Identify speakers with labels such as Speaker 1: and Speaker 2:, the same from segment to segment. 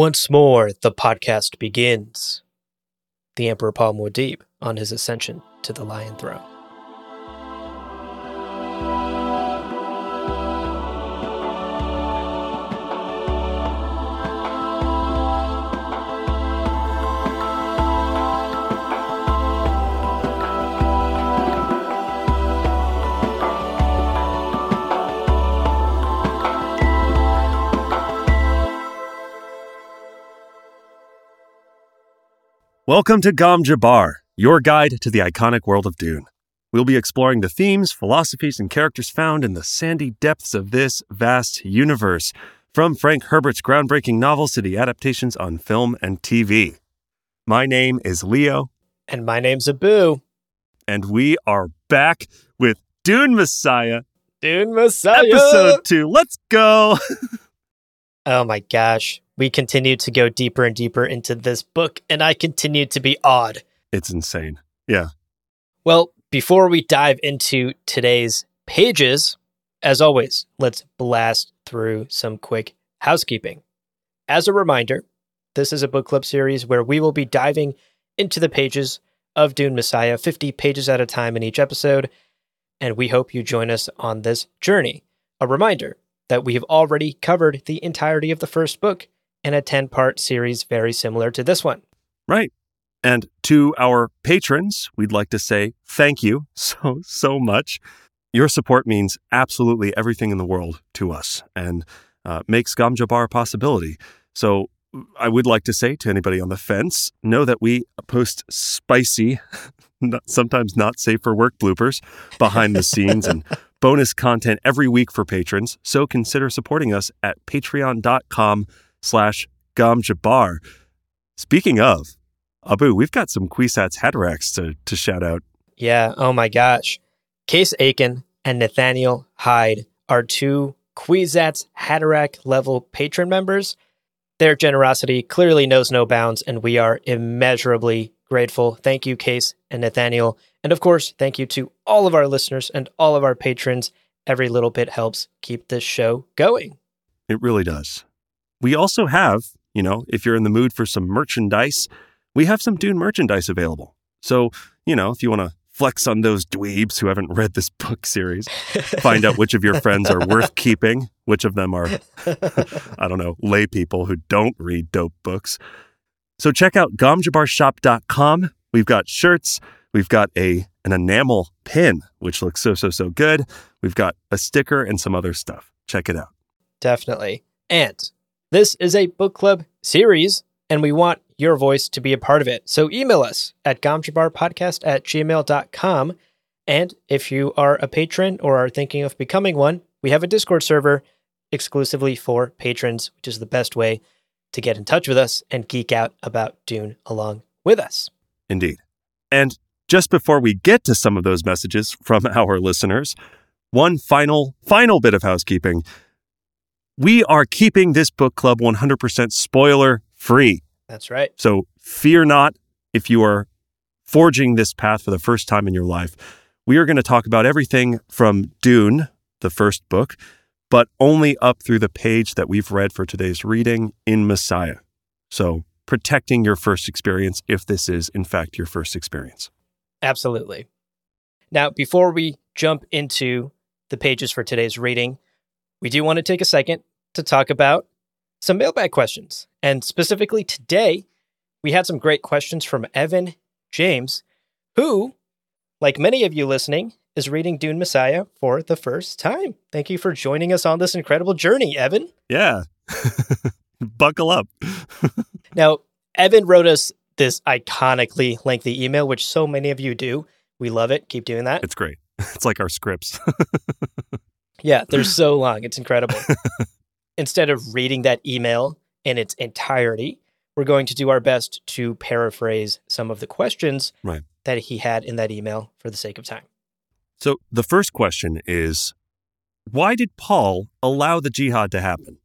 Speaker 1: Once more, the podcast begins. The Emperor Paul Muad'Dib on his ascension to the Lion Throne.
Speaker 2: Welcome to Gom Jabbar, your guide to the iconic world of Dune. We'll be exploring the themes, philosophies, and characters found in the sandy depths of this vast universe, from Frank Herbert's groundbreaking novels to the adaptations on film and TV. My name is Leo,
Speaker 1: And my name's Abu.
Speaker 2: and we are back with Dune Messiah,
Speaker 1: Dune Messiah.
Speaker 2: episode two. Let's go!
Speaker 1: Oh my gosh. We continue to go deeper and deeper into this book, and I continue to be awed.
Speaker 2: It's insane. Yeah.
Speaker 1: Well, before we dive into today's pages, as always, let's blast through some quick housekeeping. As a reminder, this is a book club series where we will be diving into the pages of Dune Messiah, 50 pages at a time in each episode, and we hope you join us on this journey. A reminder that we have already covered the entirety of the first book in a 10 part series very similar to this one.
Speaker 2: Right. And to our patrons, we'd like to say thank you so, so much. Your support means absolutely everything in the world to us and uh, makes Gom Jabbar a possibility. So I would like to say to anybody on the fence, know that we post spicy, not, sometimes not safe for work bloopers behind the scenes and bonus content every week for patrons. So consider supporting us at patreon.com slash gomjabar. Speaking of, Abu, we've got some Kwisatz Haderachs to, to shout out.
Speaker 1: Yeah, oh my gosh. Case Aiken and Nathaniel Hyde are two Kwisatz Haderach level patron members. Their generosity clearly knows no bounds, and we are immeasurably grateful. Thank you, Case and Nathaniel. And of course, thank you to all of our listeners and all of our patrons. Every little bit helps keep this show going.
Speaker 2: It really does. We also have, you know, if you're in the mood for some merchandise, we have some Dune merchandise available. So, you know, if you want to flex on those dweebs who haven't read this book series, find out which of your friends are worth keeping, which of them are, I don't know, lay people who don't read dope books. So check out gomjabarshop.com. We've got shirts, we've got a an enamel pin, which looks so, so, so good. We've got a sticker and some other stuff. Check it out.
Speaker 1: Definitely. And this is a book club series, and we want your voice to be a part of it. So email us at gomjabarpodcast at gmail.com. And if you are a patron or are thinking of becoming one, we have a Discord server exclusively for patrons, which is the best way to get in touch with us and geek out about Dune along with us.
Speaker 2: Indeed. And just before we get to some of those messages from our listeners, one final, final bit of housekeeping. We are keeping this book club 100% spoiler free.
Speaker 1: That's right.
Speaker 2: So fear not if you are forging this path for the first time in your life. We are going to talk about everything from Dune, the first book, but only up through the page that we've read for today's reading in Messiah. So protecting your first experience if this is, in fact, your first experience.
Speaker 1: Absolutely. Now, before we jump into the pages for today's reading, we do want to take a second to talk about some mailbag questions. And specifically today, we had some great questions from Evan James, who, like many of you listening, is reading Dune Messiah for the first time. Thank you for joining us on this incredible journey, Evan.
Speaker 2: Yeah. Buckle up.
Speaker 1: Now, Evan wrote us this iconically lengthy email, which so many of you do. We love it. Keep doing that.
Speaker 2: It's great. It's like our scripts.
Speaker 1: Yeah, they're so long. It's incredible. instead of reading that email in its entirety, we're going to do our best to paraphrase some of the questions
Speaker 2: Right.
Speaker 1: that he had in that email for the sake of time.
Speaker 2: So the first question is why did Paul allow the jihad to happen?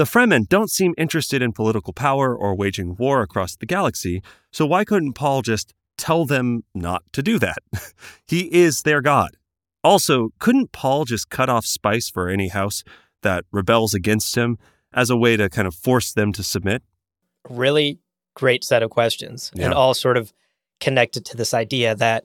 Speaker 2: The Fremen don't seem interested in political power or waging war across the galaxy, so why couldn't Paul just tell them not to do that? he is their god. Also, couldn't Paul just cut off spice for any house that rebels against him as a way to kind of force them to submit?
Speaker 1: Really great set of questions and all sort of connected to this idea that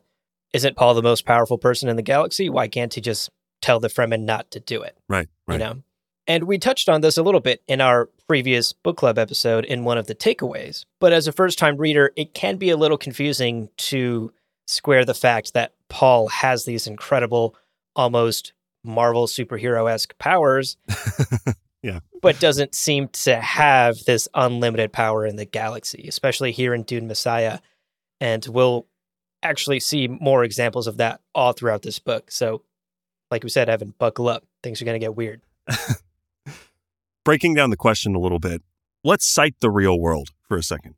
Speaker 1: isn't Paul the most powerful person in the galaxy? Why can't he just tell the Fremen not to do it?
Speaker 2: Right, right.
Speaker 1: you know and we touched on this a little bit in our previous book club episode in one of the takeaways. But as a first time reader it can be a little confusing to square the fact that paul has these incredible almost marvel superhero-esque powers
Speaker 2: Yeah.
Speaker 1: but doesn't seem to have this unlimited power in the galaxy especially here in dune messiah. And we'll actually see more examples of that all throughout this book. So like we said evan buckle up. Things are going to get weird
Speaker 2: breaking down the question a little bit, let's cite the real world for a second.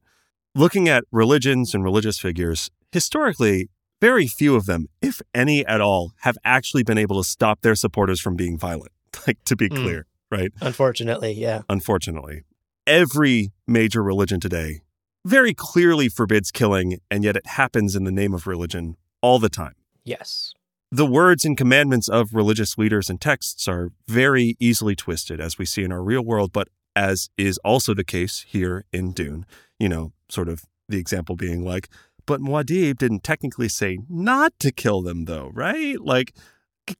Speaker 2: Looking at religions and religious figures, historically, very few of them, if any at all, have actually been able to stop their supporters from being violent. Like, to be
Speaker 1: Mm.
Speaker 2: clear, right?
Speaker 1: Unfortunately, yeah.
Speaker 2: Unfortunately, every major religion today very clearly forbids killing, and yet it happens in the name of religion all the time.
Speaker 1: Yes.
Speaker 2: The words and commandments of religious leaders and texts are very easily twisted, as we see in our real world, but as is also the case here in Dune. You know, sort of the example being like, but Muad'Dib didn't technically say not to kill them, though, right? Like,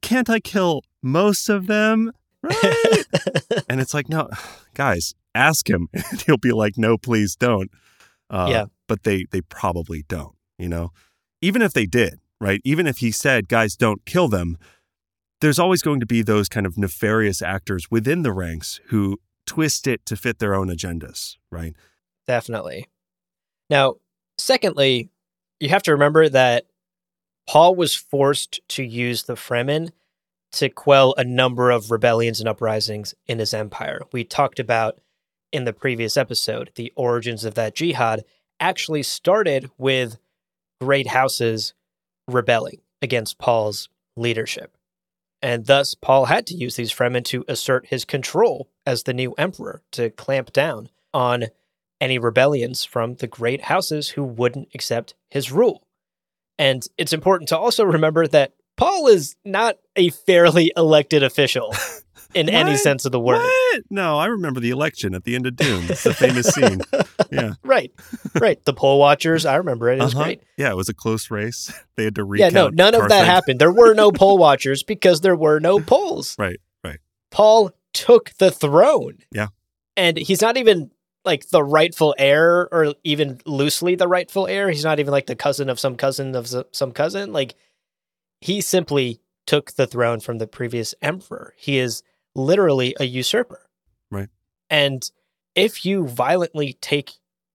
Speaker 2: can't I kill most of them? Right? and it's like, no, guys, ask him. And he'll be like, no, please don't. Uh,
Speaker 1: Yeah.
Speaker 2: But they, they probably don't, you know? Even if they did, right? Even if he said, guys, don't kill them, there's always going to be those kind of nefarious actors within the ranks who twist it to fit their own agendas, right?
Speaker 1: Definitely. Now, secondly, you have to remember that Paul was forced to use the Fremen to quell a number of rebellions and uprisings in his empire. We talked about in the previous episode the origins of that jihad actually started with great houses rebelling against Paul's leadership. And thus, Paul had to use these Fremen to assert his control as the new emperor, to clamp down on any rebellions from the great houses who wouldn't accept his rule. And it's important to also remember that Paul is not a fairly elected official in any sense of the word.
Speaker 2: What? No, I remember the election at the end of Dune. It's the famous scene. Yeah.
Speaker 1: Right, right. The poll watchers, I remember it. It was
Speaker 2: Uh-huh.
Speaker 1: great.
Speaker 2: Yeah, it was a close race. They had to recount.
Speaker 1: Yeah, no, none of that happened. There were no poll watchers because there were no polls.
Speaker 2: Right, right.
Speaker 1: Paul took the throne.
Speaker 2: Yeah.
Speaker 1: And he's not even like the rightful heir or even loosely the rightful heir. He's not even like the cousin of some cousin of some cousin. Like he simply took the throne from the previous emperor. He is literally a usurper.
Speaker 2: Right.
Speaker 1: And if you violently take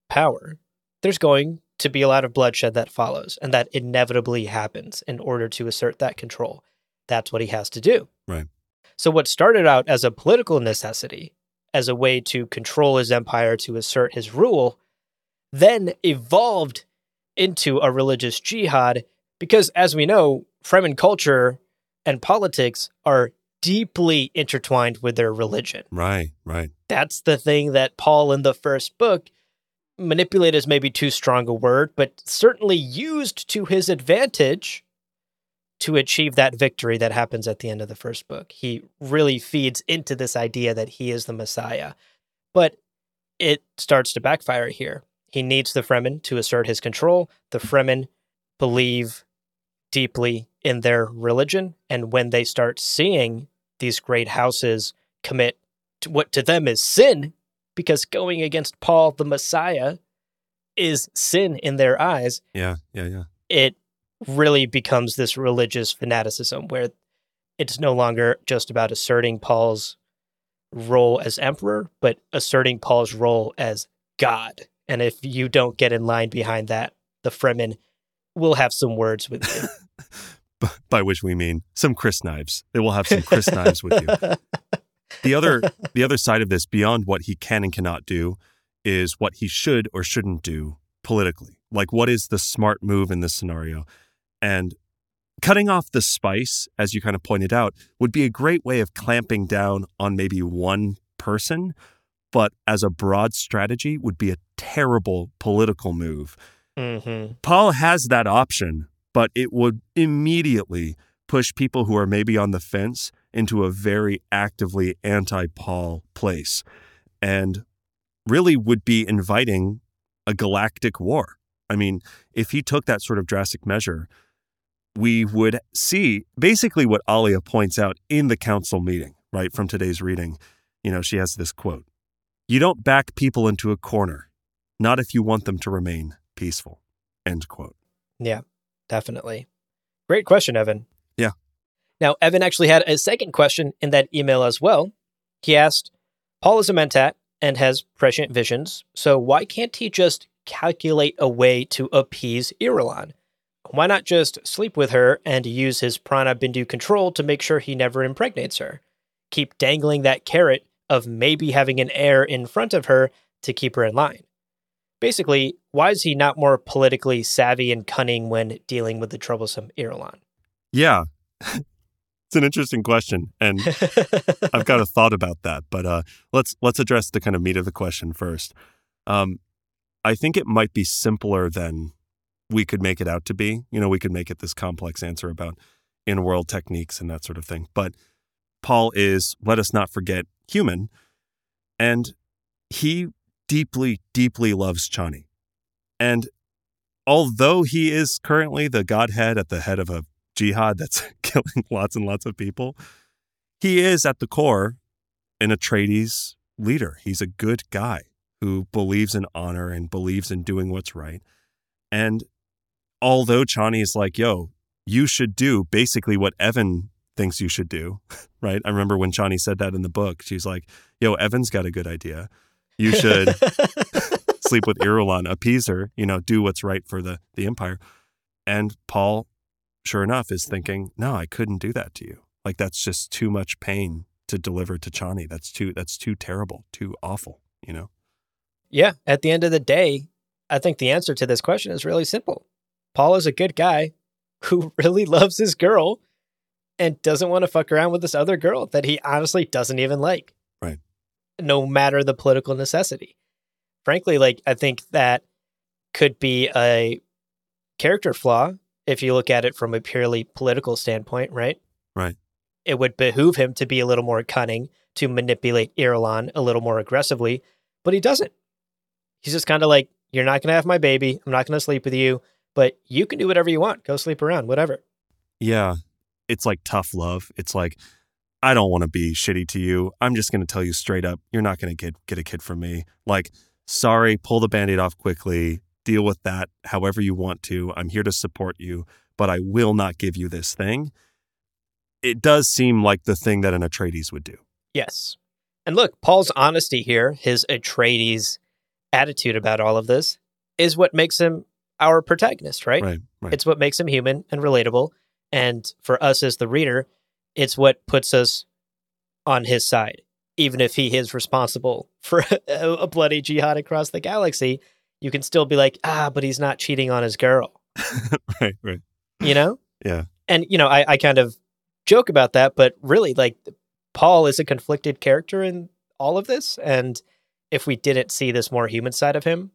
Speaker 1: power, there's going to be a lot of bloodshed that follows, and that inevitably happens in order to assert that control. That's what he has to do.
Speaker 2: Right.
Speaker 1: So, what started out as a political necessity, as a way to control his empire, to assert his rule, then evolved into a religious jihad because, as we know, Fremen culture and politics are deeply intertwined with their religion
Speaker 2: Right, right.
Speaker 1: that's the thing that Paul in the first book manipulate is maybe too strong a word, but certainly used to his advantage to achieve that victory that happens at the end of the first book. He really feeds into this idea that he is the Messiah. But it starts to backfire here. He needs the Fremen to assert his control. The Fremen believe deeply in their religion. And when they start seeing these great houses commit to what to them is sin, because going against Paul the Messiah is sin in their eyes,
Speaker 2: Yeah, yeah, yeah.
Speaker 1: it really becomes this religious fanaticism where it's no longer just about asserting Paul's role as emperor, but asserting Paul's role as God. And if you don't get in line behind that, the Fremen will have some words with you.
Speaker 2: By which we mean some crysknives. They will have some crysknives with you. the other the other side of this, beyond what he can and cannot do, is what he should or shouldn't do politically. Like, what is the smart move in this scenario? And cutting off the spice, as you kind of pointed out, would be a great way of clamping down on maybe one person, but as a broad strategy, would be a terrible political move.
Speaker 1: Mm-hmm.
Speaker 2: Paul has that option, but it would immediately push people who are maybe on the fence into a very actively anti Paul place and really would be inviting a galactic war. I mean, if he took that sort of drastic measure, we would see basically what Alia points out in the council meeting, right, from today's reading. You know, she has this quote You don't back people into a corner, not if you want them to remain peaceful. End quote.
Speaker 1: Yeah, definitely. Great question, Evan.
Speaker 2: Yeah.
Speaker 1: Now, Evan actually had a second question in that email as well. He asked, Paul is a mentat and has prescient visions, so why can't he just calculate a way to appease Irulan? Why not just sleep with her and use his prana bindu control to make sure he never impregnates her? Keep dangling that carrot of maybe having an heir in front of her to keep her in line. Basically, why is he not more politically savvy and cunning when dealing with the troublesome Irulan?
Speaker 2: Yeah. it's an interesting question and I've got a thought about that, but uh, let's let's address the kind of meat of the question first. Um, I think it might be simpler than we could make it out to be. You know, we could make it this complex answer about in world techniques and that sort of thing. But Paul is, let us not forget, human. And he deeply, deeply loves Chani. And although he is currently the Godhead at the head of a jihad that's killing lots and lots of people, he is at the core an Atreides leader. He's a good guy who believes in honor and believes in doing what's right. And although Chani is like, yo, you should do basically what Evan thinks you should do, right? I remember when Chani said that in the book. She's like, yo, Evan's got a good idea. You should sleep with Irulan, appease her, you know, do what's right for the, the Empire. And Paul, sure enough, is thinking, no, I couldn't do that to you. Like that's just too much pain to deliver to Chani. That's too that's too terrible, too awful, you know?
Speaker 1: Yeah. At the end of the day, I think the answer to this question is really simple. Paul is a good guy who really loves his girl and doesn't want to fuck around with this other girl that he honestly doesn't even like.
Speaker 2: Right.
Speaker 1: No matter the political necessity. Frankly, like I think that could be a character flaw if you look at it from a purely political standpoint, right?
Speaker 2: Right.
Speaker 1: It would behoove him to be a little more cunning, to manipulate Irulan a little more aggressively, but he doesn't. He's just kind of like, You're not going to have my baby. I'm not going to sleep with you but you can do whatever you want. Go sleep around, whatever.
Speaker 2: Yeah. It's like tough love. It's like, I don't want to be shitty to you. I'm just going to tell you straight up, you're not going to get get a kid from me. Like, sorry, pull the band-aid off quickly. Deal with that however you want to. I'm here to support you, but I will not give you this thing. It does seem like the thing that an Atreides would do.
Speaker 1: Yes. And look, Paul's honesty here, his Atreides attitude about all of this, is what makes him our protagonist, right?
Speaker 2: Right, right.
Speaker 1: It's what makes him human and relatable. And for us as the reader, it's what puts us on his side. Even if he is responsible for a, a bloody jihad across the galaxy, you can still be like, ah, but he's not cheating on his girl.
Speaker 2: right, right.
Speaker 1: You know?
Speaker 2: Yeah.
Speaker 1: And, you know, I, I kind of joke about that, but really, like, Paul is a conflicted character in all of this. And if we didn't see this more human side of him,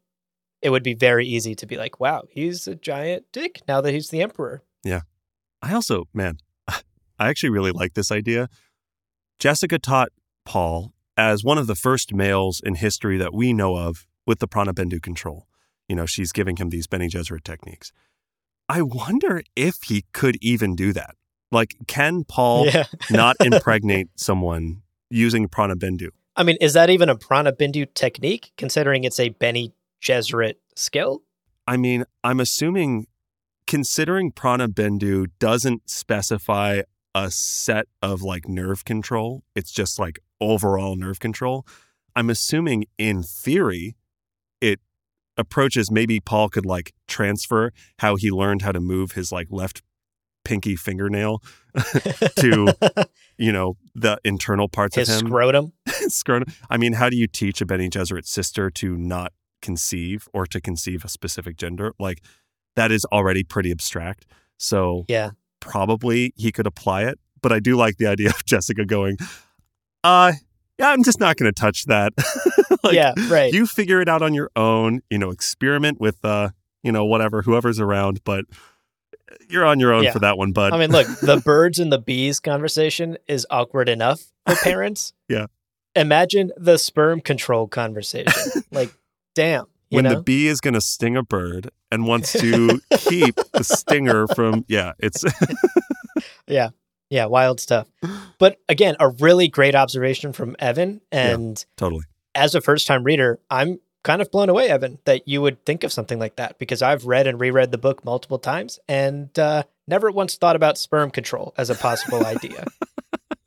Speaker 1: it would be very easy to be like, wow, he's a giant dick now that he's the emperor.
Speaker 2: Yeah. I also, man, I actually really like this idea. Jessica taught Paul as one of the first males in history that we know of with the Prana Bindu control. You know, she's giving him these Bene Gesserit techniques. I wonder if he could even do that. Like, can Paul
Speaker 1: Yeah.
Speaker 2: not impregnate someone using Prana Bindu?
Speaker 1: I mean, is that even a Prana Bindu technique, considering it's a Bene Gesserit skill?
Speaker 2: I mean, I'm assuming considering Prana Bindu doesn't specify a set of like nerve control, it's just like overall nerve control. I'm assuming in theory, it approaches maybe Paul could like transfer how he learned how to move his like left pinky fingernail to you know, the internal parts
Speaker 1: His
Speaker 2: of him.
Speaker 1: scrotum.
Speaker 2: Scrotum. I mean, how do you teach a Bene Gesserit sister to not conceive or to conceive a specific gender? Like, that is already pretty abstract. So,
Speaker 1: Yeah.
Speaker 2: Probably he could apply it. But I do like the idea of Jessica going, uh, yeah, I'm just not going to touch that. Like,
Speaker 1: yeah, right.
Speaker 2: You figure it out on your own, you know, experiment with, uh, you know, whatever, whoever's around, but you're on your own
Speaker 1: Yeah.
Speaker 2: for that one, bud.
Speaker 1: I mean, look, the birds and the bees conversation is awkward enough for parents.
Speaker 2: Yeah.
Speaker 1: Imagine the sperm control conversation. like, damn.
Speaker 2: When
Speaker 1: know?
Speaker 2: the bee is going to sting a bird and wants to keep the stinger from, yeah, it's,
Speaker 1: yeah. Yeah. Wild stuff. But again, a really great observation from Evan. And
Speaker 2: totally.
Speaker 1: as a first time reader, I'm kind of blown away, Evan, that you would think of something like that because I've read and reread the book multiple times and uh, never once thought about sperm control as a possible idea.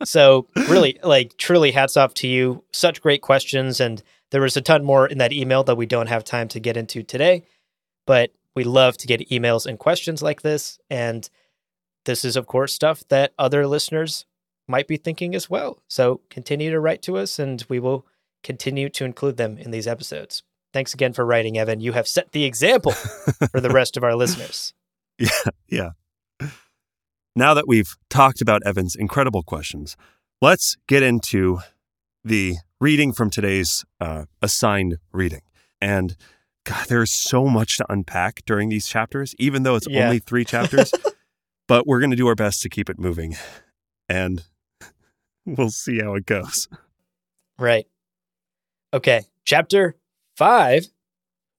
Speaker 1: So, really, like, truly hats off to you. Such great questions. And there was a ton more in that email that we don't have time to get into today. But we love to get emails and questions like this. And this is, of course, stuff that other listeners might be thinking as well. So, continue to write to us and we will continue to include them in these episodes. Thanks again for writing, Evan. You have set the example for the rest of our listeners.
Speaker 2: Yeah. Yeah. Now that we've talked about Evan's incredible questions, let's get into the reading from today's uh, assigned reading. And God, there's so much to unpack during these chapters, even though it's
Speaker 1: Yeah.
Speaker 2: only three chapters. but we're going to do our best to keep it moving. And we'll see how it goes.
Speaker 1: Right. Okay. Chapter five.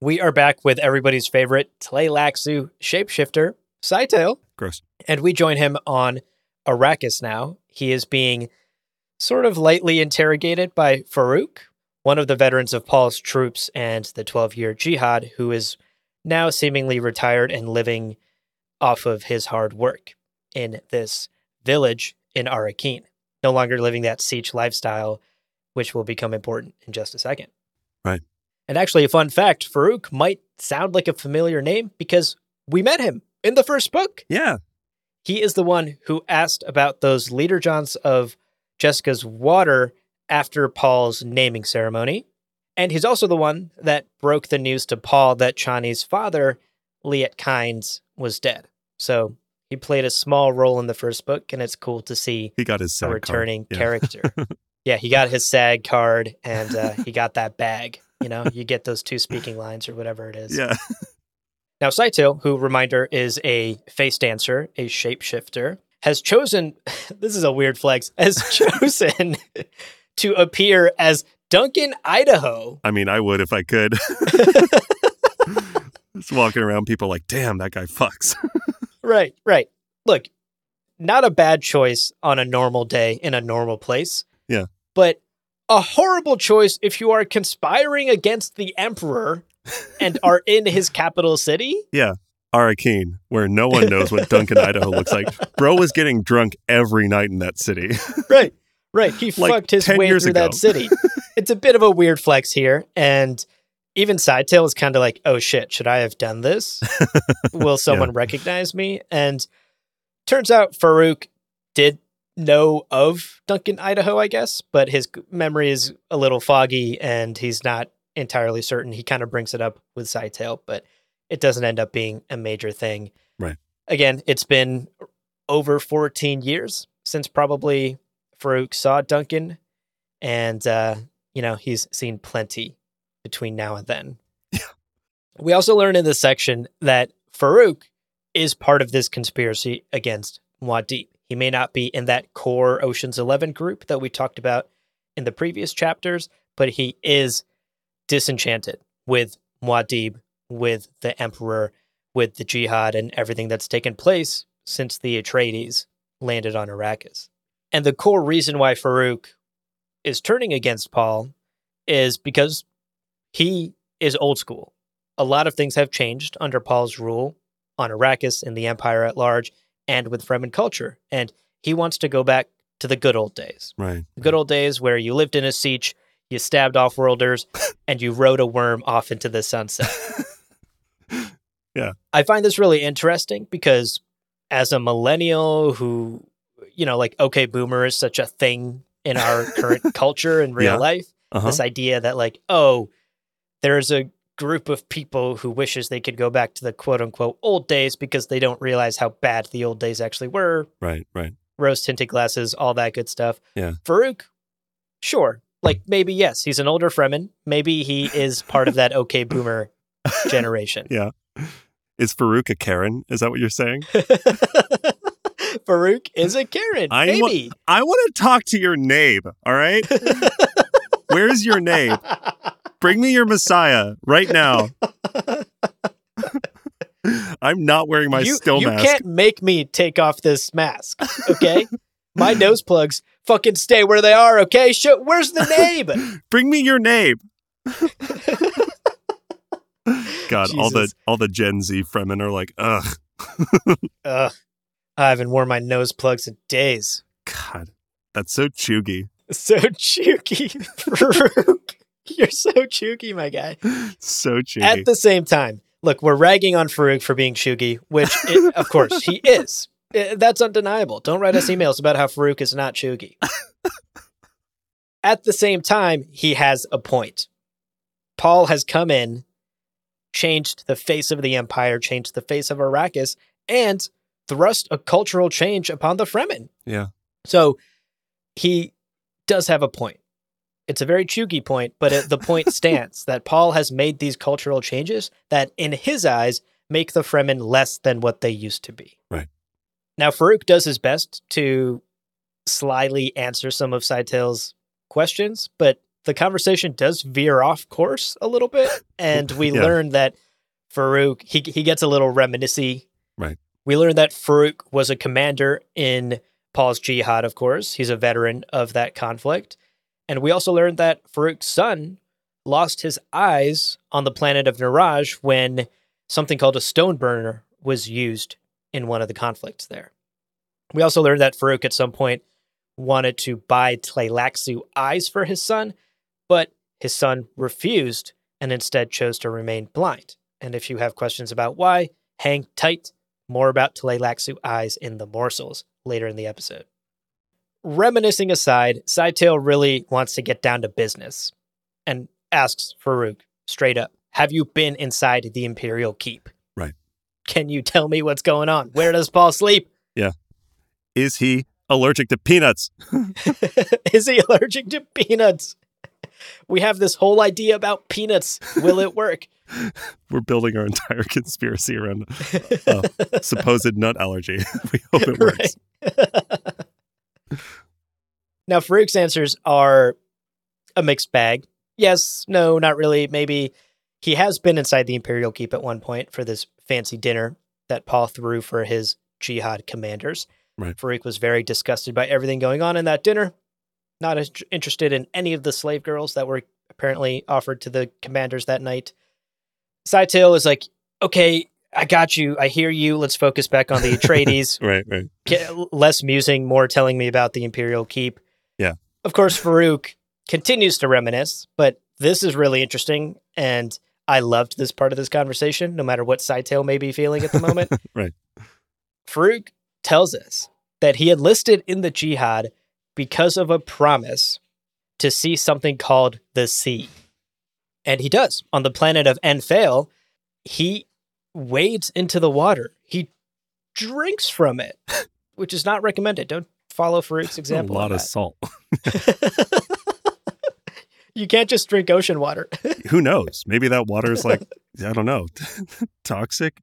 Speaker 1: We are back with everybody's favorite Tleilaxu shapeshifter, Scytale,
Speaker 2: Gross.
Speaker 1: and we join him on Arrakis now. He is being sort of lightly interrogated by Farouk, one of the veterans of Paul's troops and the 12 year jihad, who is now seemingly retired and living off of his hard work in this village in Arakeen, no longer living that sietch lifestyle, which will become important in just a second.
Speaker 2: Right.
Speaker 1: And actually, a fun fact Farouk might sound like a familiar name because we met him in the first book.
Speaker 2: Yeah.
Speaker 1: He is the one who asked about those literjons of Jessica's water after Paul's naming ceremony. And he's also the one that broke the news to Paul that Chani's father, Liet Kynes, was dead. So he played a small role in the first book, and it's cool to see
Speaker 2: He got his
Speaker 1: a returning
Speaker 2: Yeah.
Speaker 1: character. yeah, he got his SAG card and uh, he got that bag. You know, you get those two speaking lines or whatever it is.
Speaker 2: Yeah.
Speaker 1: Now, Scytale, who, reminder, is a face dancer, a shapeshifter, has chosen this is a weird flex, has chosen to appear as Duncan Idaho.
Speaker 2: I mean, I would if I could. Just walking around, people like, damn, that guy fucks.
Speaker 1: Right, right. Look, not a bad choice on a normal day in a normal place.
Speaker 2: Yeah.
Speaker 1: But a horrible choice if you are conspiring against the emperor and are in his capital city.
Speaker 2: Arakeen, where no one knows what Duncan, Idaho looks like. Bro was getting drunk every night in that city.
Speaker 1: Right. Right. He
Speaker 2: Like
Speaker 1: fucked his way through
Speaker 2: ago.
Speaker 1: that city. it's a bit of a weird flex here. And even Scytale is kind of like, oh shit, should I have done this? Will someone recognize me? And turns out Farouk did know of Duncan, Idaho, I guess, but his memory is a little foggy and he's not entirely certain. He kind of brings it up with Scytale, but it doesn't end up being a major thing.
Speaker 2: Right.
Speaker 1: Again, it's been over 14 years since probably Farouk saw Duncan, and uh, you know he's seen plenty between now and then. We also learn in this section that Farouk is part of this conspiracy against Muad'Dib. He may not be in that core Ocean's Eleven group that we talked about in the previous chapters, but he is disenchanted with Muad'Dib, with the Emperor, with the Jihad, and everything that's taken place since the Atreides landed on Arrakis. And the core reason why Farouk is turning against Paul is because he is old school. A lot of things have changed under Paul's rule on Arrakis and the Empire at large and with Fremen culture. And he wants to go back to the good old days.
Speaker 2: right.
Speaker 1: The good old days where you lived in a sietch, you stabbed off worlders, and you rode a worm off into the sunset.
Speaker 2: Yeah.
Speaker 1: I find this really interesting because as a millennial who, you know, like okay, boomer is such a thing in our current culture and real
Speaker 2: Yeah.
Speaker 1: life.
Speaker 2: Uh-huh.
Speaker 1: This idea that like, oh, there's a group of people who wishes they could go back to the quote unquote old days because they don't realize how bad the old days actually were.
Speaker 2: Right, right.
Speaker 1: Rose tinted glasses, all that good stuff.
Speaker 2: Yeah.
Speaker 1: Farouk, sure. Like maybe yes, he's an older Fremen. Maybe he is part of that okay boomer generation.
Speaker 2: Yeah. Is Farouk a Karen? Is that what you're saying?
Speaker 1: Farouk is a Karen.
Speaker 2: I wa-
Speaker 1: maybe.
Speaker 2: I want to talk to your naib, all right? Where's your naib? Bring me your Messiah right now. I'm not wearing my
Speaker 1: you,
Speaker 2: still
Speaker 1: you
Speaker 2: mask.
Speaker 1: can't make me take off this mask, okay? My nose plugs fucking stay where they are, okay? Show, where's the name?
Speaker 2: Bring me your naib. God, all the all the Gen Z Fremen are like, ugh,
Speaker 1: Ugh, I haven't worn my nose plugs in days.
Speaker 2: God, that's so chuggy.
Speaker 1: So chooky, Farouk. You're so chooky, my guy.
Speaker 2: So chuggy.
Speaker 1: At the same time, look, we're ragging on Farouk for being chooky, which, it, of course, he is. Uh, That's undeniable. Don't write us emails about how Farouk is not chooky. At the same time, he has a point. Paul has come in, changed the face of the empire, changed the face of Arrakis, and thrust a cultural change upon the Fremen.
Speaker 2: yeah.
Speaker 1: So he does have a point. It's a very chuggy point, but it, the point stands that Paul has made these cultural changes that, in his eyes, make the Fremen less than what they used to be.
Speaker 2: Right.
Speaker 1: Now, Farouk does his best to slyly answer some of Scytale's questions, but the conversation does veer off course a little bit, and we
Speaker 2: Yeah.
Speaker 1: learn that Farouk he he gets a little reminiscy.
Speaker 2: Right.
Speaker 1: We learn that Farouk was a commander in Paul's jihad, of course. He's a veteran of that conflict. And we also learned that Farouk's son lost his eyes on the planet of Naraj when something called a stone burner was used in one of the conflicts there. We also learned that Farouk at some point wanted to buy Tleilaxu eyes for his son, but his son refused and instead chose to remain blind. And if you have questions about why, hang tight. More about Tleilaxu eyes in the morsels later in the episode. Reminiscing aside, Scytale really wants to get down to business and asks Farouk straight up, Have you been inside the Imperial Keep?
Speaker 2: Right.
Speaker 1: Can you tell me what's going on? Where does Paul sleep? Yeah.
Speaker 2: Is he allergic to peanuts?
Speaker 1: Is he allergic to peanuts? We have this whole idea about peanuts. Will it work?
Speaker 2: We're building our entire conspiracy around uh, supposed nut allergy. we hope it works.
Speaker 1: Right. now, Farouk's answers are a mixed bag. Yes, no, not really. Maybe he has been inside the Imperial Keep at one point for this fancy dinner that Paul threw for his jihad commanders.
Speaker 2: Right.
Speaker 1: Farouk was very disgusted by everything going on in that dinner. Not as interested in any of the slave girls that were apparently offered to the commanders that night. Scytale is like, okay, I got you. I hear you. Let's focus back on the Atreides.
Speaker 2: Right, right.
Speaker 1: Get less musing, more telling me about the Imperial Keep.
Speaker 2: Yeah.
Speaker 1: Of course, Farouk continues to reminisce, but this is really interesting. And I loved this part of this conversation, no matter what Scytale may be feeling at the moment.
Speaker 2: Right.
Speaker 1: Farouk tells us that he enlisted in the jihad because of a promise to see something called the sea. And he does. On the planet of Enfeil, he wades into the water. He drinks from it, which is not recommended. Don't follow Farouk's example.
Speaker 2: a lot
Speaker 1: on
Speaker 2: of salt.
Speaker 1: you can't just drink ocean water.
Speaker 2: Who knows? Maybe that water is like, I don't know, toxic.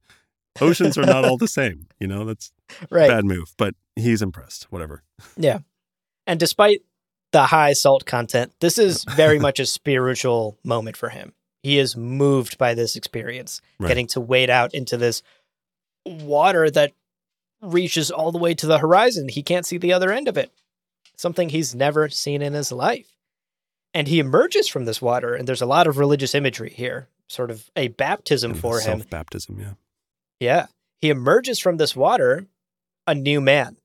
Speaker 2: Oceans are not all the same. You know, that's
Speaker 1: right.
Speaker 2: bad move, but he's impressed. Whatever.
Speaker 1: And despite the high salt content, this is very much a spiritual moment for him. He is moved by this experience,
Speaker 2: Right.
Speaker 1: getting to wade out into this water that reaches all the way to the horizon. He can't see the other end of it, something he's never seen in his life. And he emerges from this water, and there's a lot of religious imagery here, sort of a baptism for him.
Speaker 2: Self baptism. Yeah.
Speaker 1: Yeah. He emerges from this water a new man.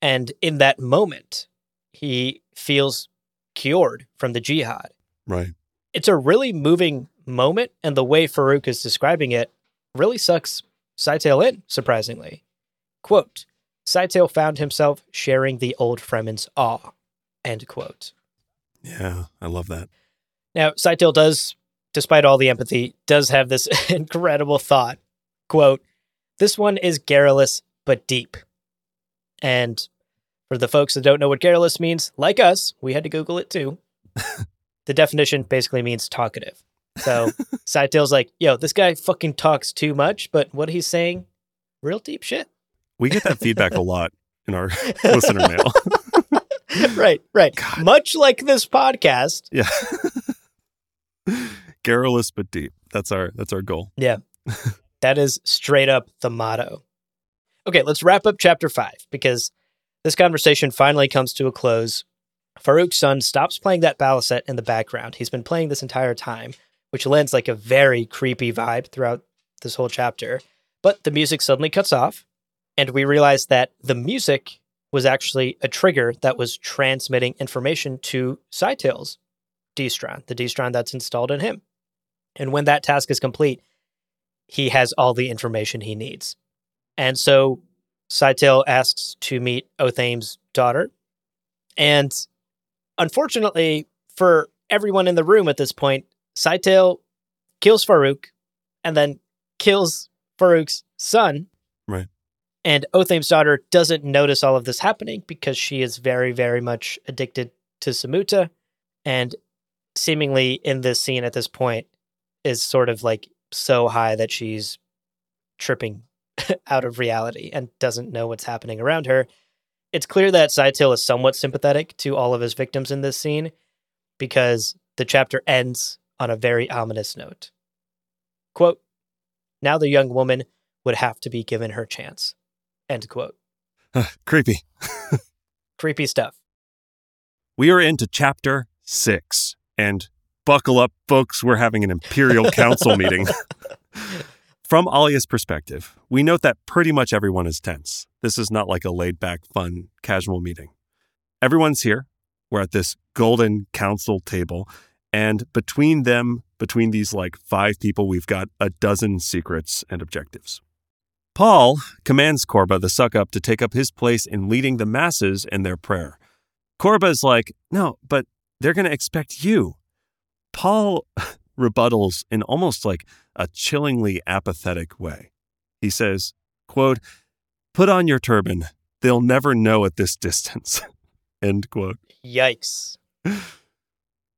Speaker 1: And in that moment, he feels cured from the jihad.
Speaker 2: Right.
Speaker 1: It's a really moving moment. And the way Farouk is describing it really sucks Scytale in, surprisingly. Quote Scytale found himself sharing the old Fremen's awe. End quote.
Speaker 2: Yeah, I love that.
Speaker 1: Now, Scytale does, despite all the empathy, does have this incredible thought. Quote, this one is garrulous but deep. And for the folks that don't know what garrulous means, like us, we had to Google it too. the definition basically means talkative. So Scytale's like, yo, this guy fucking talks too much, but what he's saying, real deep shit.
Speaker 2: We get that feedback a lot in our listener mail.
Speaker 1: right, right. Much like this podcast.
Speaker 2: Yeah. Garrulous but deep. That's our that's our goal.
Speaker 1: Yeah. that is straight up the motto. Okay, let's wrap up chapter five because this conversation finally comes to a close. Farouk's son stops playing that balisette in the background. He's been playing this entire time, which lends like a very creepy vibe throughout this whole chapter. But the music suddenly cuts off, and we realize that the music was actually a trigger that was transmitting information to Scytale's distrans, the distrans that's installed in him. And when that task is complete, he has all the information he needs. And so Scytale asks to meet Otheym's daughter. And unfortunately for everyone in the room at this point, Scytale kills Farouk and then kills Farouk's son.
Speaker 2: Right.
Speaker 1: And Otheym's daughter doesn't notice all of this happening because she is very, very much addicted to semuta. And seemingly in this scene at this point is sort of like so high that she's tripping out of reality and doesn't know what's happening around her. It's clear that Scytale is somewhat sympathetic to all of his victims in this scene because the chapter ends on a very ominous note. Quote, now the young woman would have to be given her chance. End quote.
Speaker 2: Creepy.
Speaker 1: Creepy stuff.
Speaker 2: We are into chapter six. And buckle up, folks, we're having an Imperial Council meeting. From Alia's perspective, we note that pretty much everyone is tense. This is not like a laid back, fun, casual meeting. Everyone's here. We're at this golden council table. And between them, between these like five people, we've got a dozen secrets and objectives. Paul commands Korba the suck up to take up his place in leading the masses in their prayer. Korba is like, no, but they're going to expect you. Paul rebuttals in almost like a chillingly apathetic way. He says, quote, Put on your turban. They'll never know at this distance. End quote.
Speaker 1: Yikes.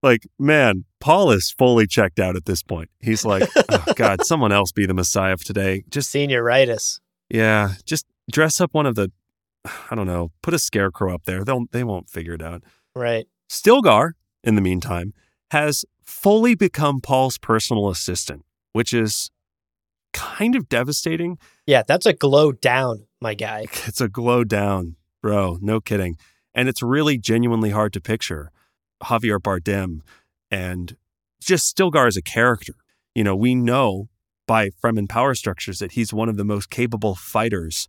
Speaker 2: Like, man, Paul is fully checked out at this point. He's like, oh, God, someone else be the Messiah of today. Just
Speaker 1: senioritis.
Speaker 2: Yeah, just dress up one of the, I don't know, put a scarecrow up there. They'll they won't figure it out.
Speaker 1: Right.
Speaker 2: Stilgar, in the meantime, has fully become Paul's personal assistant, which is kind of devastating.
Speaker 1: Yeah, that's a glow down, my guy.
Speaker 2: It's a glow down, bro. No kidding. And it's really genuinely hard to picture Javier Bardem and just Stilgar as a character. You know, we know by Fremen power structures that he's one of the most capable fighters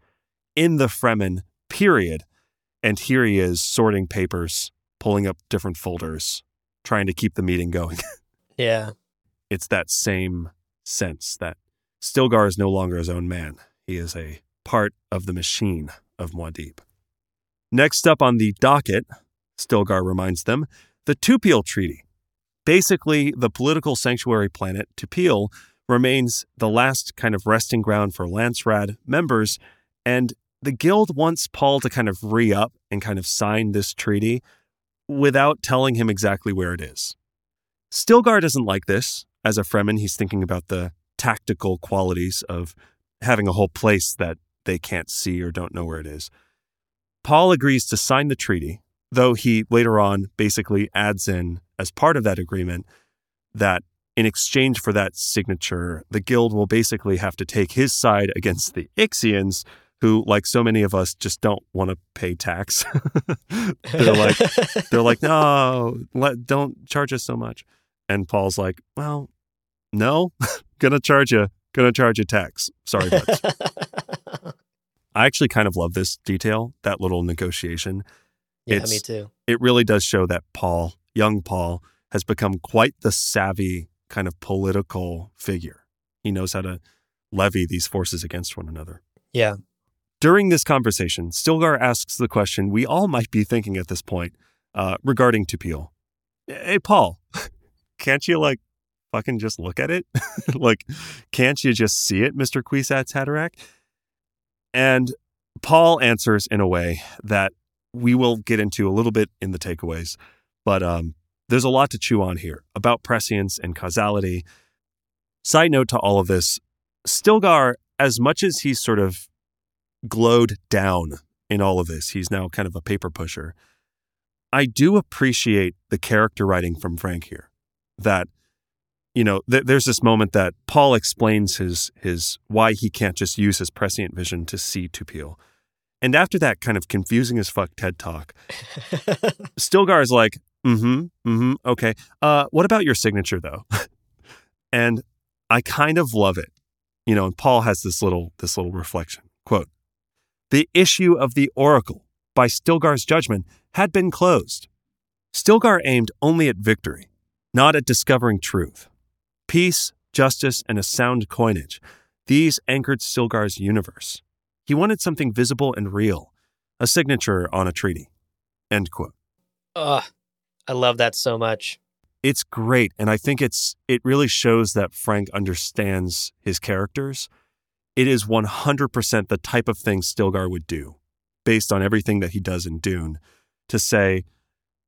Speaker 2: in the Fremen, period. And here he is sorting papers, pulling up different folders, trying to keep the meeting going.
Speaker 1: yeah.
Speaker 2: It's that same sense that Stilgar is no longer his own man. He is a part of the machine of Muad'Dib. Next up on the docket, Stilgar reminds them, the Tupile Treaty. Basically, the political sanctuary planet Tupile remains the last kind of resting ground for Landsraad members, and the guild wants Paul to kind of re up and kind of sign this treaty without telling him exactly where it is. Stilgar doesn't like this. As a Fremen, he's thinking about the tactical qualities of having a whole place that they can't see or don't know where it is. Paul agrees to sign the treaty, though he later on basically adds in, as part of that agreement, that in exchange for that signature, the guild will basically have to take his side against the Ixians, who, like so many of us, just don't want to pay tax. they're like, they're like, no, let, don't charge us so much. And Paul's like, well, no, gonna charge you, gonna charge you tax. Sorry, but I actually kind of love this detail, that little negotiation.
Speaker 1: Yeah,
Speaker 2: It's-
Speaker 1: me too.
Speaker 2: It really does show that Paul, young Paul, has become quite the savvy kind of political figure. He knows how to levy these forces against one another.
Speaker 1: Yeah.
Speaker 2: During this conversation, Stilgar asks the question we all might be thinking at this point uh, regarding Tupile. Hey, Paul, can't you like fucking just look at it? like, can't you just see it, Mr. Kwisatz Haderach? And Paul answers in a way that we will get into a little bit in the takeaways, but um, there's a lot to chew on here about prescience and causality. Side note to all of this Stilgar, as much as he's sort of glowed down in all of this, he's now kind of a paper pusher. I do appreciate the character writing from Frank here. That, you know, th- there's this moment that Paul explains his his why he can't just use his prescient vision to see Tupile. And after that kind of confusing as fuck TED talk, Stilgar is like, mm-hmm, mm-hmm, okay. Uh, what about your signature though? and I kind of love it. You know, and Paul has this little this little reflection. Quote, the issue of the oracle by Stilgar's judgment had been closed. Stilgar aimed only at victory, not at discovering truth. Peace, justice, and a sound coinage, these anchored Stilgar's universe. He wanted something visible and real, a signature on a treaty. End quote.
Speaker 1: Ugh, I love that so much.
Speaker 2: It's great, and I think it's it really shows that Frank understands his characters. It is 100% the type of thing Stilgar would do, based on everything that he does in Dune to say,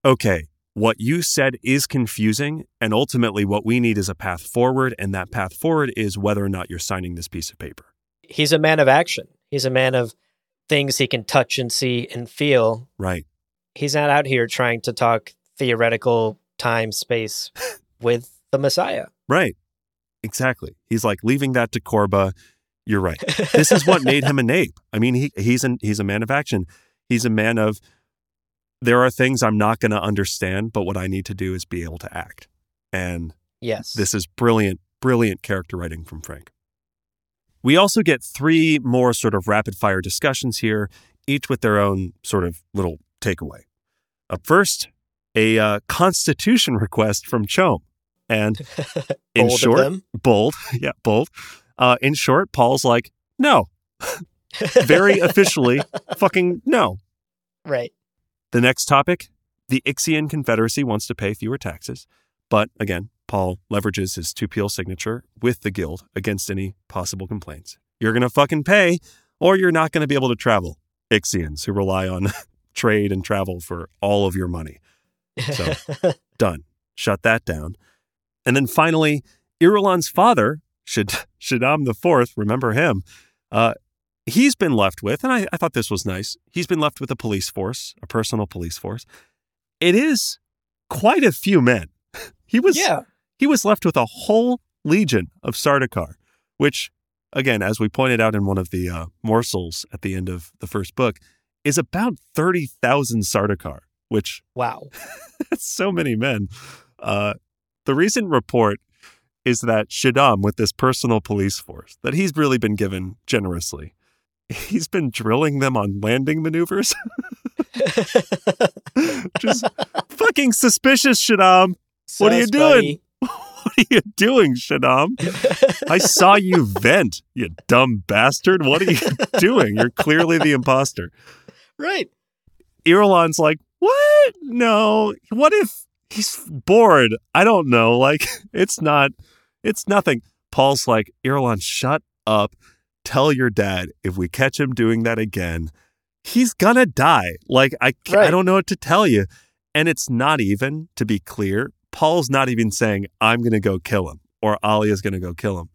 Speaker 2: okay, what you said is confusing, and ultimately what we need is a path forward, and that path forward is whether or not you're signing this piece of paper.
Speaker 1: He's a man of action. He's a man of things he can touch and see and feel.
Speaker 2: Right.
Speaker 1: He's not out here trying to talk theoretical time space with the Messiah.
Speaker 2: Right. Exactly. He's like leaving that to Korba. You're right. This is what made him a naib. I mean, he he's an he's a man of action. He's a man of there are things I'm not going to understand, but what I need to do is be able to act. And
Speaker 1: yes,
Speaker 2: this is brilliant, brilliant character writing from Frank. We also get three more sort of rapid fire discussions here, each with their own sort of little takeaway. Up first, a uh, constitution request from CHOAM. And in short, bold, yeah, bold. Uh, in short, Paul's like, no, very officially, fucking no.
Speaker 1: Right.
Speaker 2: The next topic the Ixian Confederacy wants to pay fewer taxes. But again, Paul leverages his Tupile signature with the guild against any possible complaints. You're going to fucking pay, or you're not going to be able to travel. Ixians who rely on trade and travel for all of your money. So, done. Shut that down. And then finally, Irulan's father, Shad- Shaddam IV, remember him, uh, he's been left with, and I, I thought this was nice, he's been left with a police force, a personal police force. It is quite a few men. He was
Speaker 1: yeah.
Speaker 2: he was left with a whole legion of Sardaukar, which, again, as we pointed out in one of the uh, morsels at the end of the first book, is about 30,000 Sardaukar, which.
Speaker 1: Wow.
Speaker 2: that's so many men. Uh, the recent report is that Shaddam, with this personal police force that he's really been given generously, he's been drilling them on landing maneuvers. Just fucking suspicious, Shaddam. what are you doing? What are you doing, Shaddam? I saw you vent, you dumb bastard. What are you doing? You're clearly the imposter.
Speaker 1: Right.
Speaker 2: Irulan's like, what? No. What if he's bored? I don't know. Like, it's not, it's nothing. Paul's like, Irulan, shut up. Tell your dad if we catch him doing that again, he's gonna die. Like, I, right. I don't know what to tell you. And it's not even, to be clear, Paul's not even saying, I'm going to go kill him or Alia's going to go kill him.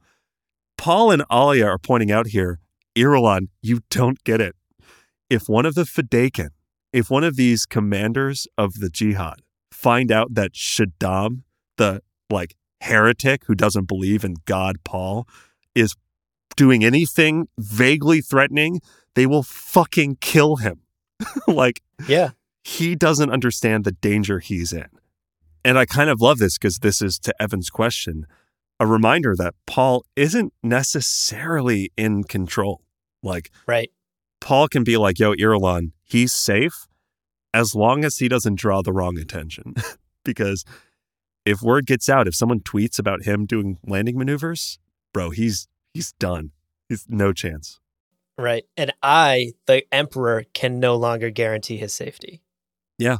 Speaker 2: Paul and Alia are pointing out here, Irulan, you don't get it. If one of the Fedaykin, if one of these commanders of the jihad find out that Shaddam, the like heretic who doesn't believe in God Paul, is doing anything vaguely threatening, they will fucking kill him. like,
Speaker 1: yeah,
Speaker 2: he doesn't understand the danger he's in. And I kind of love this because this is to Evan's question a reminder that Paul isn't necessarily in control. Like,
Speaker 1: right.
Speaker 2: Paul can be like, yo, Irulan, he's safe as long as he doesn't draw the wrong attention. because if word gets out, if someone tweets about him doing landing maneuvers, bro, he's he's done. He's no chance.
Speaker 1: Right. And I, the emperor, can no longer guarantee his safety. Yeah.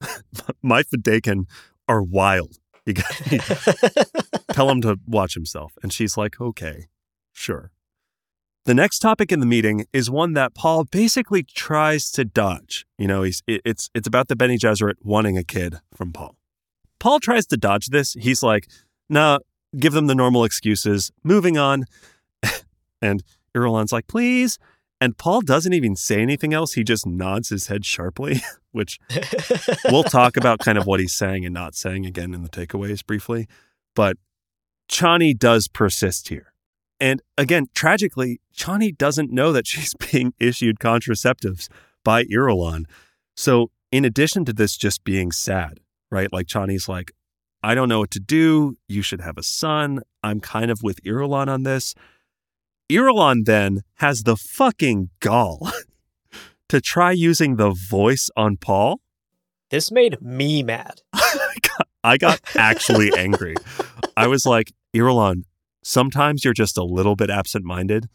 Speaker 2: My Fedaykin are wild. You got tell him to watch himself. And she's like, okay, sure. The next topic in the meeting is one that Paul basically tries to dodge. You know, he's it- it's it's about the Bene Gesserit wanting a kid from Paul. Paul tries to dodge this. He's like, nah, give them the normal excuses, moving on. and Irulan's like, please. And Paul doesn't even say anything else. He just nods his head sharply, which we'll talk about kind of what he's saying and not saying again in the takeaways briefly. But Chani does persist here. And again, tragically, Chani doesn't know that she's being issued contraceptives by Irulan. So, in addition to this just being sad, right? Like Chani's like, I don't know what to do. You should have a son. I'm kind of with Irulan on this. Irulan then has the fucking gall to try using the voice on Paul.
Speaker 1: this made me mad.
Speaker 2: I got, I got actually angry. I was like, Irulan, sometimes you're just a little bit absent minded.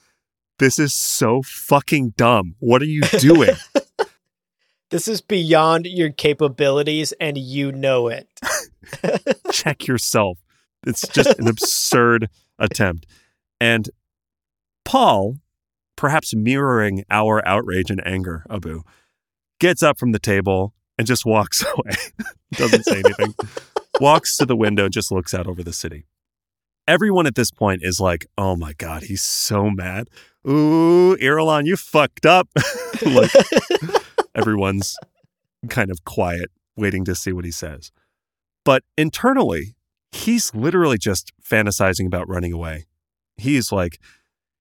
Speaker 2: This is so fucking dumb. What are you doing?
Speaker 1: This is beyond your capabilities, and you know it.
Speaker 2: Check yourself. It's just an absurd attempt. And Paul, perhaps mirroring our outrage and anger, Abu, gets up from the table and just walks away. Doesn't say anything. walks to the window and just looks out over the city. Everyone at this point is like, oh my God, he's so mad. Ooh, Irulan, you fucked up. like, everyone's kind of quiet, waiting to see what he says. But internally, he's literally just fantasizing about running away. He's like,